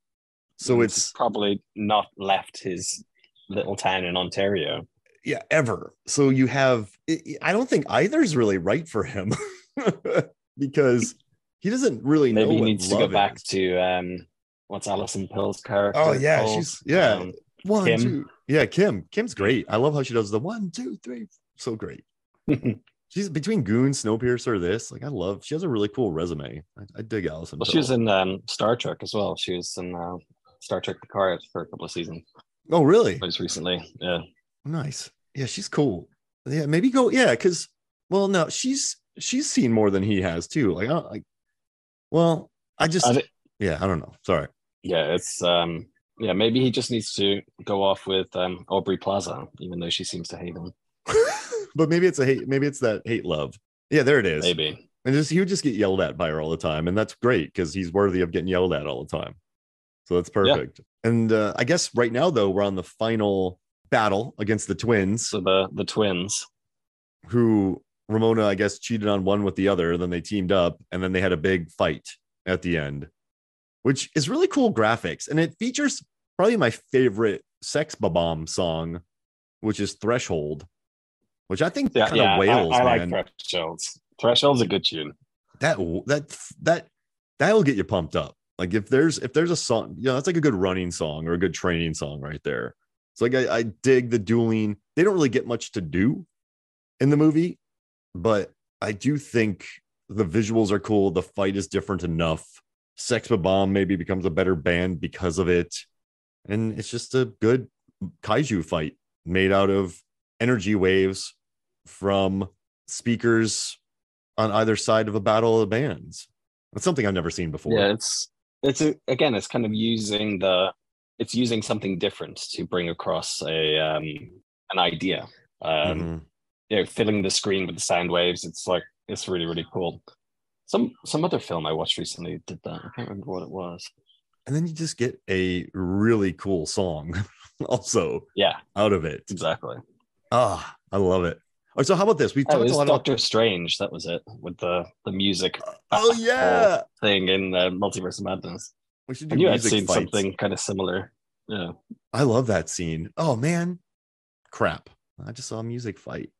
So mm, He's it's probably not left his little town in Ontario. yeah, ever. So you have. I don't think either's really right for him because he doesn't really know Maybe he needs to go love back to um, what's Alison Pill's character? Oh yeah, called? she's yeah. Um, one, Kim. two. Yeah, Kim. Kim's great. I love how she does the one, two, three. So great. She's between Goon, Snowpiercer, this. Like I love. She has a really cool resume. I, I dig Alison. well, she was in um, Star Trek as well. She was in uh, Star Trek Picard for a couple of seasons. Oh really? Most recently, yeah. Nice. Yeah, she's cool. Yeah, maybe go. Yeah, because well, no, she's she's seen more than he has too. Like I don't like. Well, I just I yeah, I don't know. Sorry. yeah, it's um, yeah. Maybe he just needs to go off with um, Aubrey Plaza, even though she seems to hate him. but maybe it's a hate. Maybe it's that hate love. Yeah, there it is. Maybe. And just he would just get yelled at by her all the time, and that's great because he's worthy of getting yelled at all the time. So that's perfect. And uh, I guess right now though we're on the final battle against the twins, So the the twins. who Ramona I guess cheated on one with the other. Then they teamed up, and then they had a big fight at the end, which is really cool graphics, and it features probably my favorite Sex Bob-Omb song, which is Threshold, which I think Yeah, kind of yeah. wails, I, I man. like Thresholds. Threshold's a good tune. that that that that'll get you pumped up. Like if there's if there's a song, you know, that's like a good running song or a good training song right there. It's like I, I dig the dueling. They don't really get much to do in the movie, but I do think the visuals are cool. The fight is different enough. Sex Bob-Omb maybe becomes a better band because of it, and it's just a good kaiju fight made out of energy waves from speakers on either side of a battle of the bands. That's something I've never seen before. Yeah, it's it's a, again, it's kind of using the it's using something different to bring across a um an idea. Um, Mhm. you know, filling the screen with the sound waves. It's like it's really really cool. Some some other film I watched recently did that. I can't remember what it was. And then you just get a really cool song also Yeah, out of it. exactly. Ah, I love it. Oh, so how about this? We Oh, talked was a lot about Doctor Strange. That was it with the the music Oh yeah. thing in the Multiverse of Madness. We should I do knew I'd music seen fights. something kind of similar. Yeah. I love that scene. Oh man. Crap. I just saw a music fight.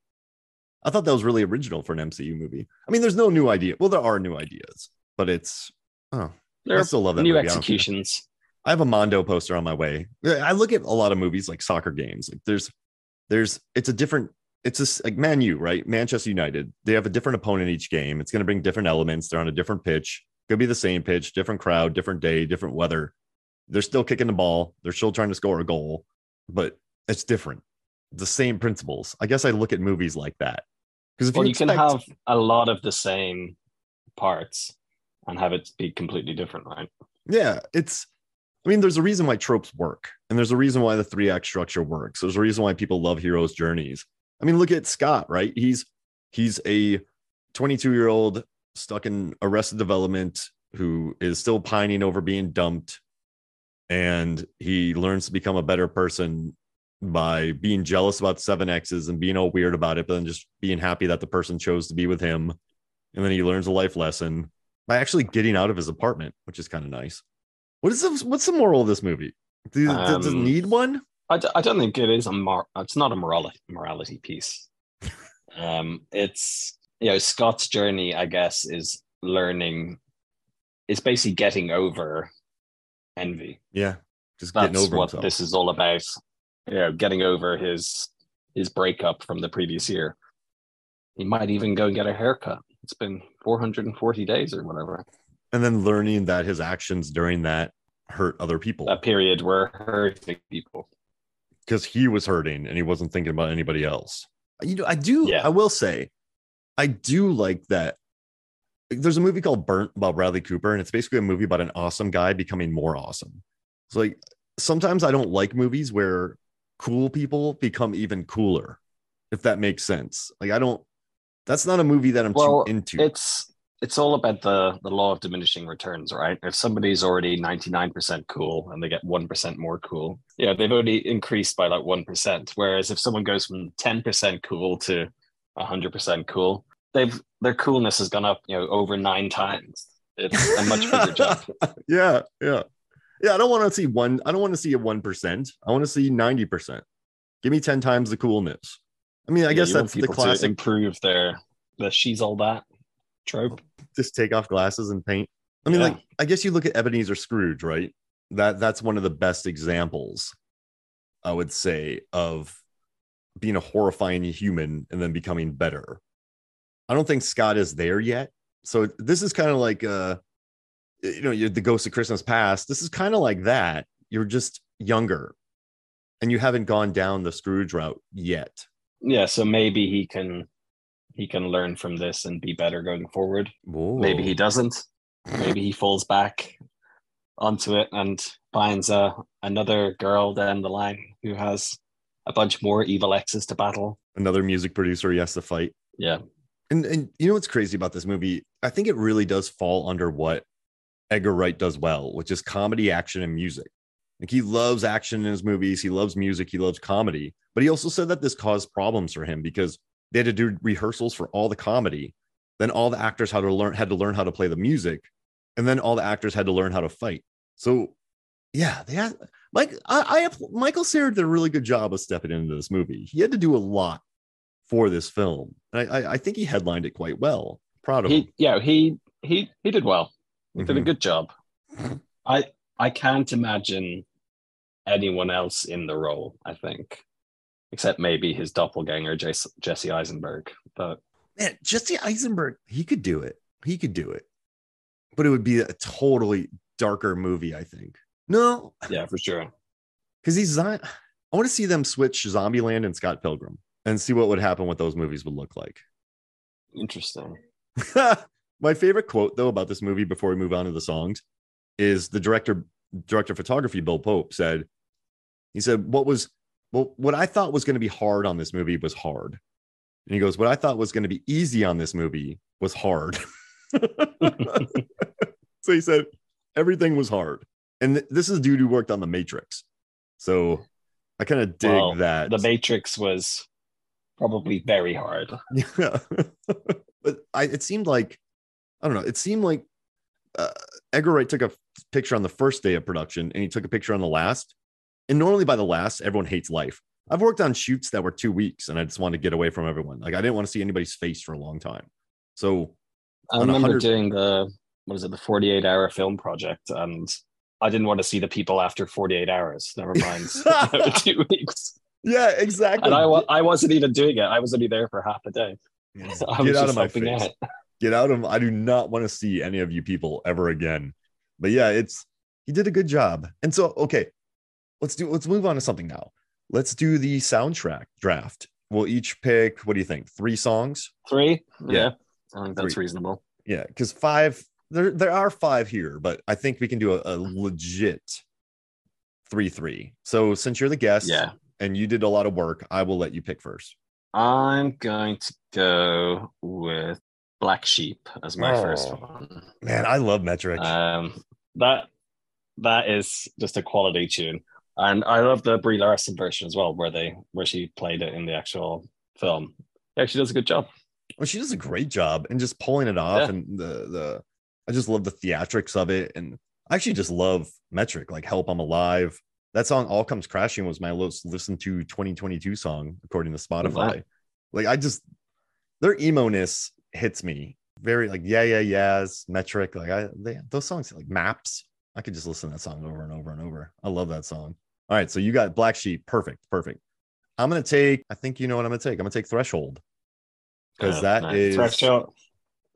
I thought that was really original for an MCU movie. I mean, there's no new idea. Well, there are new ideas, but it's oh, There I still love that new movie. I executions. I have a Mondo poster on my way. I look at a lot of movies like soccer games. Like there's, there's, it's a different, it's just like Man U, right? Manchester United. They have a different opponent each game. It's going to bring different elements. They're on a different pitch. Could be the same pitch, different crowd, different day, different weather. They're still kicking the ball. They're still trying to score a goal, but it's different. The same principles. I guess I look at movies like that because if Well, you, you can have a lot of the same parts and have it be completely different, right? Yeah, it's. I mean, there's a reason why tropes work, and there's a reason why the three act structure works. There's a reason why people love heroes' journeys. I mean, look at Scott, right? He's he's a 22 year old stuck in arrested development who is still pining over being dumped, and he learns to become a better person by being jealous about seven X's and being all weird about it, but then just being happy that the person chose to be with him. And then he learns a life lesson by actually getting out of his apartment, which is kind of nice. What is the, what's the moral of this movie? Do, does it Um, need one? I, d- I don't think it is a mor- it's not a morality morality piece. um, it's you know Scott's journey, I guess, is learning, is basically getting over envy. Yeah, just That's getting over what himself. this is all about. You know, getting over his his breakup from the previous year. He might even go and get a haircut. It's been 440 days or whatever. and then learning that his actions during that hurt other people That period where hurting people. Because he was hurting and he wasn't thinking about anybody else. You know, I do. Yeah. I will say, I do like that. There's a movie called Burnt about Bradley Cooper, and it's basically a movie about an awesome guy becoming more awesome. It's like sometimes I don't like movies where cool people become even cooler, if that makes sense. Like I don't. That's not a movie that I'm Well, too into. It's it's all about the the law of diminishing returns, right? If somebody's already 99% cool and they get 1% more cool, yeah, they've only increased by like 1%. Whereas if someone goes from 10% cool to 100% cool, they've their coolness has gone up, you know, over 9 times. It's a much bigger jump. yeah, yeah, yeah. I don't want to see one. I don't want to see a one percent. I want to see ninety percent. Give me ten times the coolness. I mean, I Yeah, guess that's the classic. improve their the she's all that trope. Just take off glasses and paint. I mean, Yeah. like I guess you look at Ebenezer Scrooge, right? that that's one of the best examples i would say of being a horrifying human and then becoming better i don't think scott is there yet so this is kind of like uh you know you're the ghost of christmas past this is kind of like that you're just younger and you haven't gone down the scrooge route yet Yeah, so maybe he can he can learn from this and be better going forward. Maybe he doesn't. Maybe he falls back onto it and finds uh, another girl down the line who has a bunch more evil exes to battle. another music producer he has to fight Yeah. And and you know what's crazy about this movie? I think it really does fall under what Edgar Wright does well, which is comedy, action, and music. Like he loves action in his movies, he loves music, he loves comedy. But he also said that this caused problems for him because they had to do rehearsals for all the comedy. Then all the actors had to learn had to learn how to play the music, and then all the actors had to learn how to fight. So, yeah, they had Mike. I, I have Michael Cera did a really good job of stepping into this movie. He had to do a lot for this film. And I, I, I think he headlined it quite well. Proud of him. Yeah, he he he did well. He did a Mhm. good job. I I can't imagine anyone else in the role, I think. Except maybe his doppelganger, Jesse, Jesse Eisenberg. But Man, Jesse Eisenberg, he could do it. He could do it. But it would be a totally darker movie, I think. No, yeah, for sure. because he's not. I want to see them switch Zombieland and Scott Pilgrim and see what would happen, what those movies would look like. Interesting. My favorite quote, though, about this movie before we move on to the songs is the director, director of photography, Bill Pope, said, he said, What was, well, what I thought was going to be hard on this movie was hard. And he goes, What I thought was going to be easy on this movie was hard. so he said, Everything was hard. And th- this is dude who worked on The Matrix. So I kind of dig Well, that. The Matrix was probably very hard. Yeah. but I, it seemed like, I don't know, it seemed like uh, Edgar Wright took a f- picture on the first day of production and he took a picture on the last. And normally by the last, everyone hates life. I've worked on shoots that were two weeks and I just wanted to get away from everyone. Like I didn't want to see anybody's face for a long time. So I remember hundred- doing the what is it, the 48 hour film project, and I didn't want to see the people after 48 hours. Never mind two weeks. yeah, exactly. And I I wasn't even doing it. I was only there for half a day. So I was Get out of my face. out. get out of I do not want to see any of you people ever again. But yeah, it's he did a good job. And so okay, let's do let's move on to something now. Let's do the soundtrack draft. We'll each pick what do you think? Three songs? Three? Yeah. Yeah. I think that's Three. reasonable. Yeah, because five there there are five here, but I think we can do a, a legit three three. So since you're the guest Yeah. and you did a lot of work, I will let you pick first. I'm going to go with Black Sheep as my first Oh. one. Man, I love metric. Um, that that is just a quality tune, and I love the Brie Larson version as well, where they where she played it in the actual film. Yeah, she does a good job. Well, she does a great job and just pulling it off, Yeah. and the the I just love the theatrics of it, and I actually just love metric like "Help I'm Alive." That song "All Comes Crashing" was my most listened to 2022 song according to Spotify. Like I just their emo ness hits me very like yeah yeah yeahs metric like I they, those songs like maps. I could just listen to that song over and over and over. I love that song. All right. So you got black sheep. Perfect. Perfect. I'm going to take, I think you know what I'm going to take. I'm going to take threshold because oh, that nice. is threshold.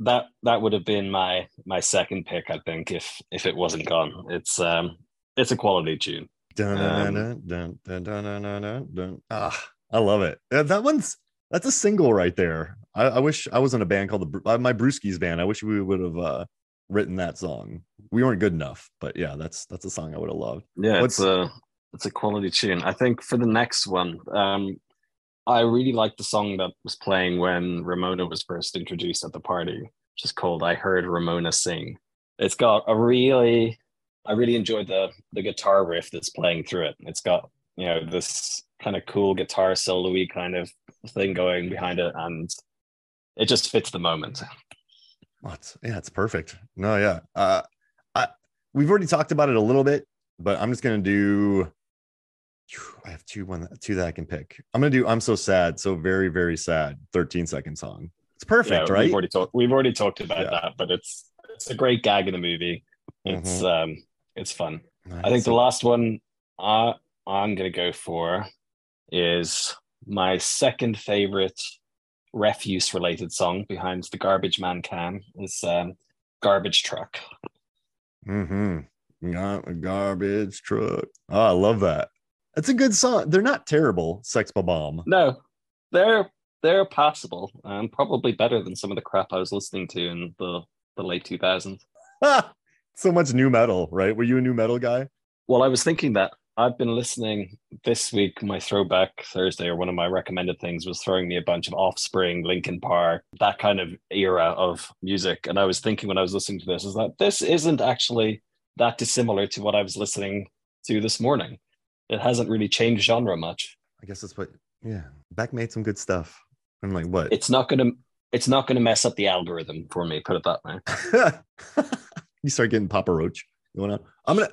That that would have been my my second pick, I think, if if it wasn't gone. It's um it's a quality tune. Dun, um, dun, dun, dun, dun, dun, dun, dun. Ah, I love it. That one's that's a single right there. I, I wish I was in a band called the uh, my Brewskis band. I wish we would have uh, written that song. We weren't good enough, but yeah, that's that's a song I would have loved. Yeah, What's, it's a it's a quality tune. I think for the next one, um, I really like the song that was playing when Ramona was first introduced at the party, which is called "I Heard Ramona Sing." It's got a really, I really enjoyed the the guitar riff that's playing through it. It's got you know this kind of cool guitar solo-y kind of thing going behind it, and it just fits the moment. It's, yeah, it's perfect. No, yeah. Uh, I we've already talked about it a little bit, but I'm just gonna do. I have two one two that I can pick. I'm gonna do "I'm So Sad," so very very sad. 13 second song. It's perfect, Yeah, right? We've already talked. We've already talked about Yeah. that, but it's it's a great gag in the movie. It's um it's fun. I think the last one I I'm gonna go for is my second favorite refuse related song behind the Garbage Man Can is um, Garbage Truck. Mm-hmm. Got a garbage truck. Oh, I love that. That's a good song. They're not terrible. Sex Bob-Omb. No, they're they're passable and probably better than some of the crap I was listening to in the the late 2000s. so much nu metal, right? Were you a nu metal guy? Well, I was thinking that I've been listening this week. My throwback Thursday, or one of my recommended things, was throwing me a bunch of Offspring, Linkin Park, that kind of era of music. And I was thinking when I was listening to this, is that this isn't actually that dissimilar to what I was listening to this morning. It hasn't really changed genre much. I guess that's what. Yeah, Beck made some good stuff. I'm like, what? It's not gonna. It's not gonna mess up the algorithm for me. Put it that way. you start getting Papa Roach You wanna? I'm gonna.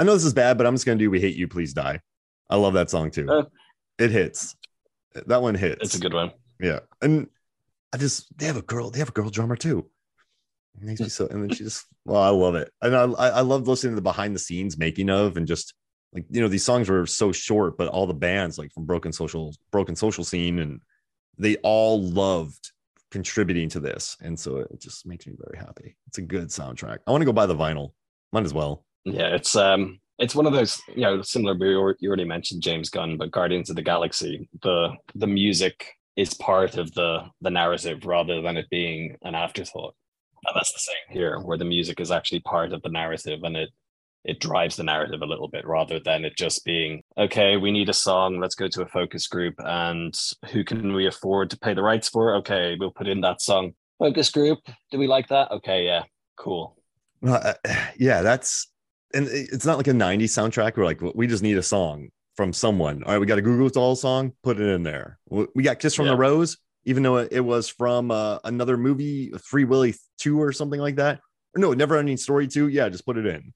I know this is bad, but I'm just gonna do "We Hate You, Please Die." I love that song too. Uh, it hits. That one hits. It's a good one. Yeah, and I just they have a girl. They have a girl drummer too. It makes me so. And then she just. Well, I love it, and I I love listening to the behind the scenes making of and just like you know these songs were so short, but all the bands like from Broken Social Broken Social Scene and they all loved contributing to this. And so it just makes me very happy. It's a good soundtrack. I want to go buy the vinyl. Might as well. Yeah, it's um it's one of those, you know, similar you already mentioned James Gunn, but Guardians of the Galaxy, the the music is part of the the narrative rather than it being an afterthought. And that's the same here, where the music is actually part of the narrative and it it drives the narrative a little bit rather than it just being okay we need a song let's go to a focus group and who can we afford to pay the rights for? Okay we'll put in that song. Focus group do we like that? Okay yeah cool. Uh, yeah that's and it's not like a 90s soundtrack we're like we just need a song from someone. All right we got a Goo Goo song put it in there. We got kiss from yeah. the rose even though it was from uh, another movie free willy 2 or something like that. No never ending story 2 yeah just put it in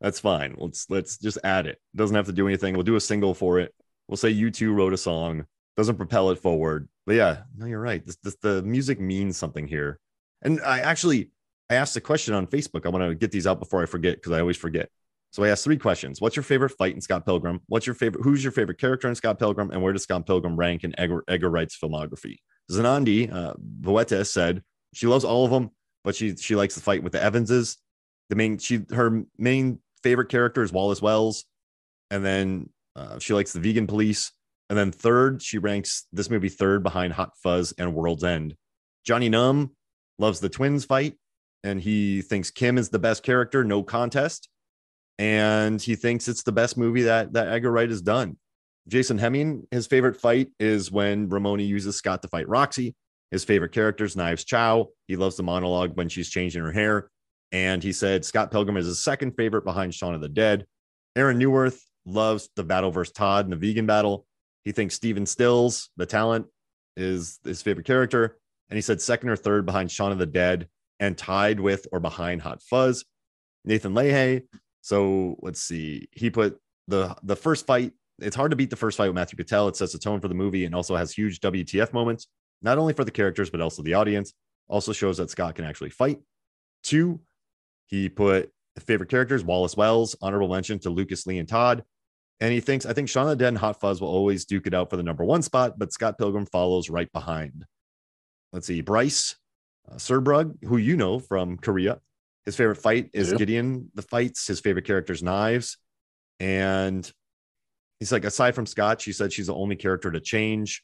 that's fine. Let's let's just add it. Doesn't have to do anything. We'll do a single for it. We'll say U2 wrote a song. Doesn't propel it forward. But yeah, no, you're right. This, this the music means something here. And I actually I asked a question on Facebook. I want to get these out before I forget because I always forget. So I asked three questions. What's your favorite fight in Scott Pilgrim? What's your favorite? Who's your favorite character in Scott Pilgrim? And where does Scott Pilgrim rank in Edgar, Edgar Wright's filmography? Zanandi uh, said she loves all of them, but she she likes the fight with the Evanses. The main she her main favorite character is Wallace Wells, and then uh, she likes the Vegan Police, and then third she ranks this movie third behind Hot Fuzz and World's End. Johnny Num loves the twins fight, and he thinks Kim is the best character, no contest, and he thinks it's the best movie that that Edgar Wright has done. Jason Hemming, his favorite fight is when Ramoni uses Scott to fight Roxy. His favorite characters, Knives Chau. He loves the monologue when she's changing her hair. And he said Scott Pilgrim is his second favorite behind Shaun of the Dead. Aaron Newworth loves the battle versus Todd and the vegan battle. He thinks Stephen Stills, the talent, is his favorite character. And he said second or third behind Shaun of the Dead and tied with or behind Hot Fuzz. Nathan Leahy. So let's see. He put the the first fight. It's hard to beat the first fight with Matthew Patel. It sets the tone for the movie and also has huge WTF moments, not only for the characters, but also the audience. Also shows that Scott can actually fight. Two, he put favorite characters Wallace Wells, honorable mention to Lucas Lee and Todd. And he thinks, I think Shaun the Dead and Hot Fuzz will always duke it out for the number one spot, but Scott Pilgrim follows right behind. Let's see, Bryce uh, Serbrug, who you know from Korea. His favorite fight is Gideon, the fights. His favorite characters, knives. And he's like, aside from Scott, she said she's the only character to change.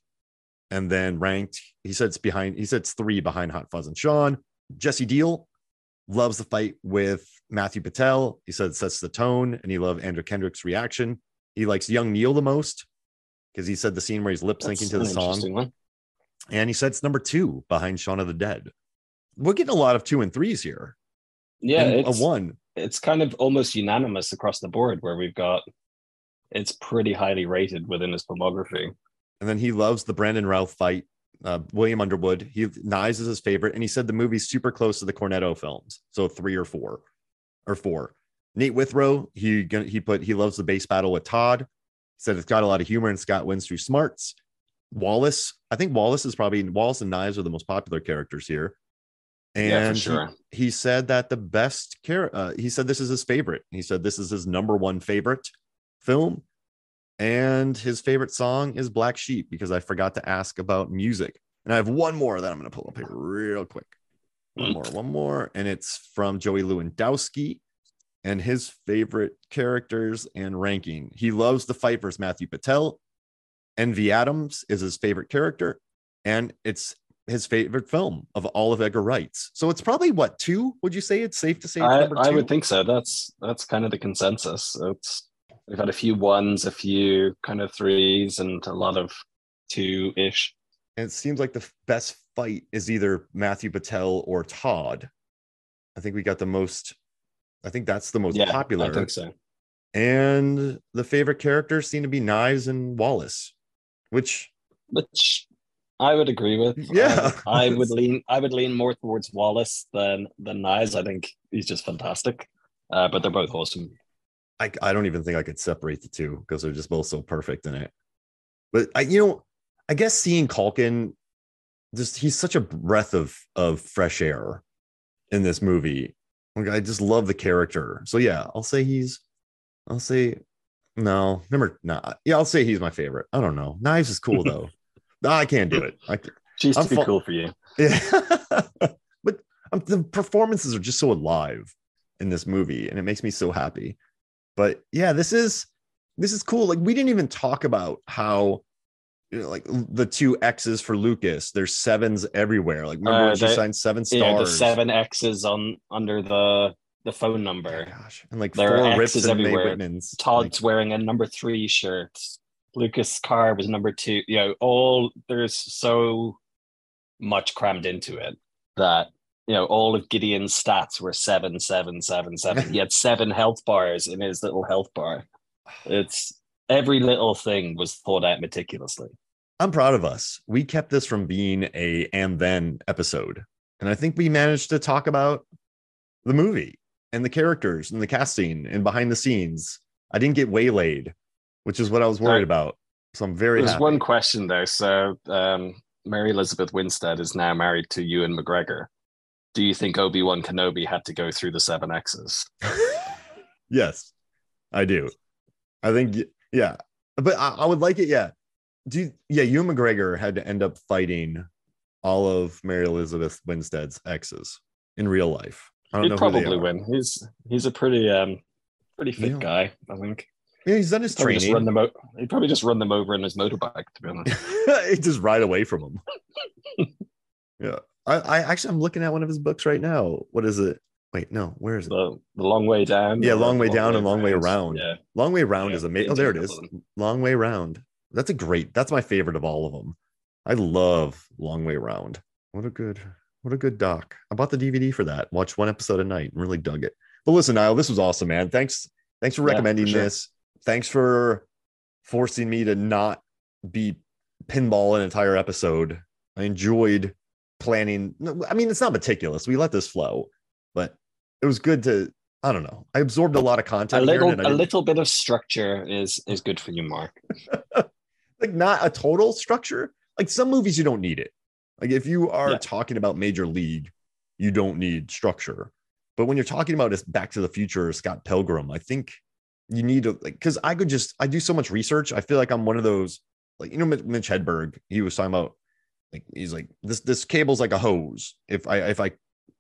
And then ranked, he said it's behind, he said it's three behind Hot Fuzz and Shaun. Jesse Deal, loves the fight with Matthew Patel. He said it sets the tone, and he loved Anna Kendrick's reaction. He likes Young Neil the most because he said the scene where he's lip syncing to the song. And he said it's number two behind Shaun of the Dead. We're getting a lot of two and threes here. Yeah, and a one. It's kind of almost unanimous across the board where we've got it's pretty highly rated within his filmography. And then he loves the Brandon Routh fight uh, William Underwood. He Knives is his favorite, and he said the movie's super close to the Cornetto films, so three or four, or four. Nate Withrow, he he put he loves the bass battle with Todd. He said it's got a lot of humor and Scott wins through smarts. Wallace, I think Wallace is probably Wallace and Knives are the most popular characters here. And Yeah, for he- he, said that the best care uh, he said this is his favorite. He said this is his number one favorite film. And his favorite song is Black Sheep because I forgot to ask about music. And I have one more that I'm going to pull up here real quick. One more, one more. And it's from Joey Lewandowski and his favorite characters and ranking. He loves the fight versus Matthew Patel. Envy Adams is his favorite character. And it's his favorite film of all of Edgar Wright's. So it's probably what, two? Would you say it's safe to say I? I would think so. That's that's kind of the consensus. It's we've had a few ones, a few kind of threes, and a lot of two ish. And it seems like the best fight is either Matthew Patel or Todd. I think we got the most. I think that's the most Yeah, popular. I think so. And the favorite characters seem to be Knives and Wallace, which Which I would agree with. Yeah. I, I would lean. I would lean more towards Wallace than than Knives. I think he's just fantastic. Uh, but they're both awesome. I, I don't even think I could separate the two because they're just both so perfect in it. But I, you know, I guess seeing Culkin, just he's such a breath of of fresh air in this movie. Like I just love the character. So yeah, I'll say he's. I'll say no. Number not. Yeah, I'll say he's my favorite. I don't know. Knives is cool though. no, I can't do it. I, She's I'm too fu- cool for you. yeah, but um, the performances are just so alive in this movie, and it makes me so happy. But yeah, this is this is cool. Like we didn't even talk about how you know, like the two X's for Lucas. There's sevens everywhere. Like remember Uh, when she signed seven stars? Yeah, the seven X's on under the the phone Oh number. my gosh, and like There four rips X's and May everywhere. Todd's wearing a number three shirt. Lucas Carr was number two. You know, all there's so much crammed into it that you know all of Gideon's stats were seven, seven, seven, seven. he had seven health bars in his little health bar. It's every little thing was thought out meticulously. I'm proud of us. We kept this from being a and then episode. And I think we managed to talk about the movie and the characters and the casting and behind the scenes. I didn't get waylaid, which is what I was worried Right. about. So I'm very There's happy. one question though. So um, Mary Elizabeth Winstead is now married to Ewan McGregor. Do you think Obi Wan Kenobi had to go through the seven X's? yes, I do. I think, yeah, but I, I would like it. Yeah. Do you, yeah, Ewan McGregor had to end up fighting all of Mary Elizabeth Winstead's exes in real life. I don't He'd probably win. He's he's a pretty um pretty fit Yeah. guy. I think. Yeah, he's done his Probably just training. run them out. He'd probably just run them over in his motorbike. To be honest. he'd just ride away from him. yeah. I, I actually I'm looking at one of his books right now. What is it? Wait, no, where is it? the the long way down. Yeah, long way down and long way around. Yeah. Long way round Yeah, is amazing. Oh, there it is. Long way round. That's a great. That's my favorite of all of them. I love Long Way Round. What a good, what a good doc. I bought the DVD for that. Watched one episode a night and really dug it. But listen, Niall, this was awesome, man. Thanks, thanks for Yeah, for recommending sure. this. Thanks for forcing me to not be pinball an entire episode. I enjoyed planning. I mean, it's not meticulous. We let this flow, but it was good to. I don't know. I absorbed a lot of content. A little a little bit of structure is is good for you, Mark. like not a total structure. Like some movies, you don't need it. Like if you are Yeah. talking about Major League, you don't need structure. But when you're talking about this Back to the Future or Scott Pilgrim, I think you need to like because I could just I do so much research. I feel like I'm one of those like you know Mitch Hedberg. He was talking about like he's like this this cable's like a hose. If I if I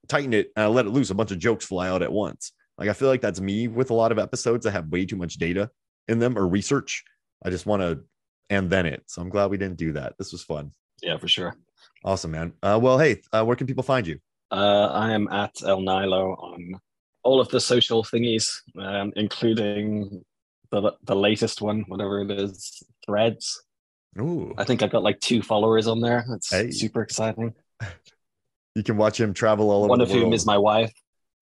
tighten it and I let it loose, a bunch of jokes fly out at once. Like I feel like that's me with a lot of episodes that have way too much data in them or research. I just want to and then it. So I'm glad we didn't do that. This was fun. Yeah, for sure. Awesome, man. Uh, well, hey, uh, where can people find you? Uh, I am at El Niallo on all of the social thingies, um, including the the latest one, whatever it is, Threads. Ooh, I think I've got like two followers on there. It's Hey. super exciting. you can watch him travel all over One the of world. whom is my wife.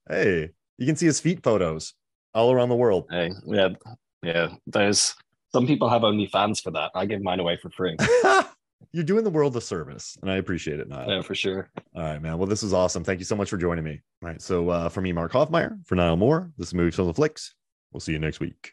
Hey, you can see his feet photos all around the world. Hey, yeah, yeah. There's some people have only fans for that. I give mine away for free. You're doing the world a service, and I appreciate it, Niall. yeah, for sure. All right, man. Well, this was awesome. Thank you so much for joining me. All right. So, uh, for me, Mark Hoffmeyer, for Niall Moore, this is Movie Films and Flicks. We'll see you next week.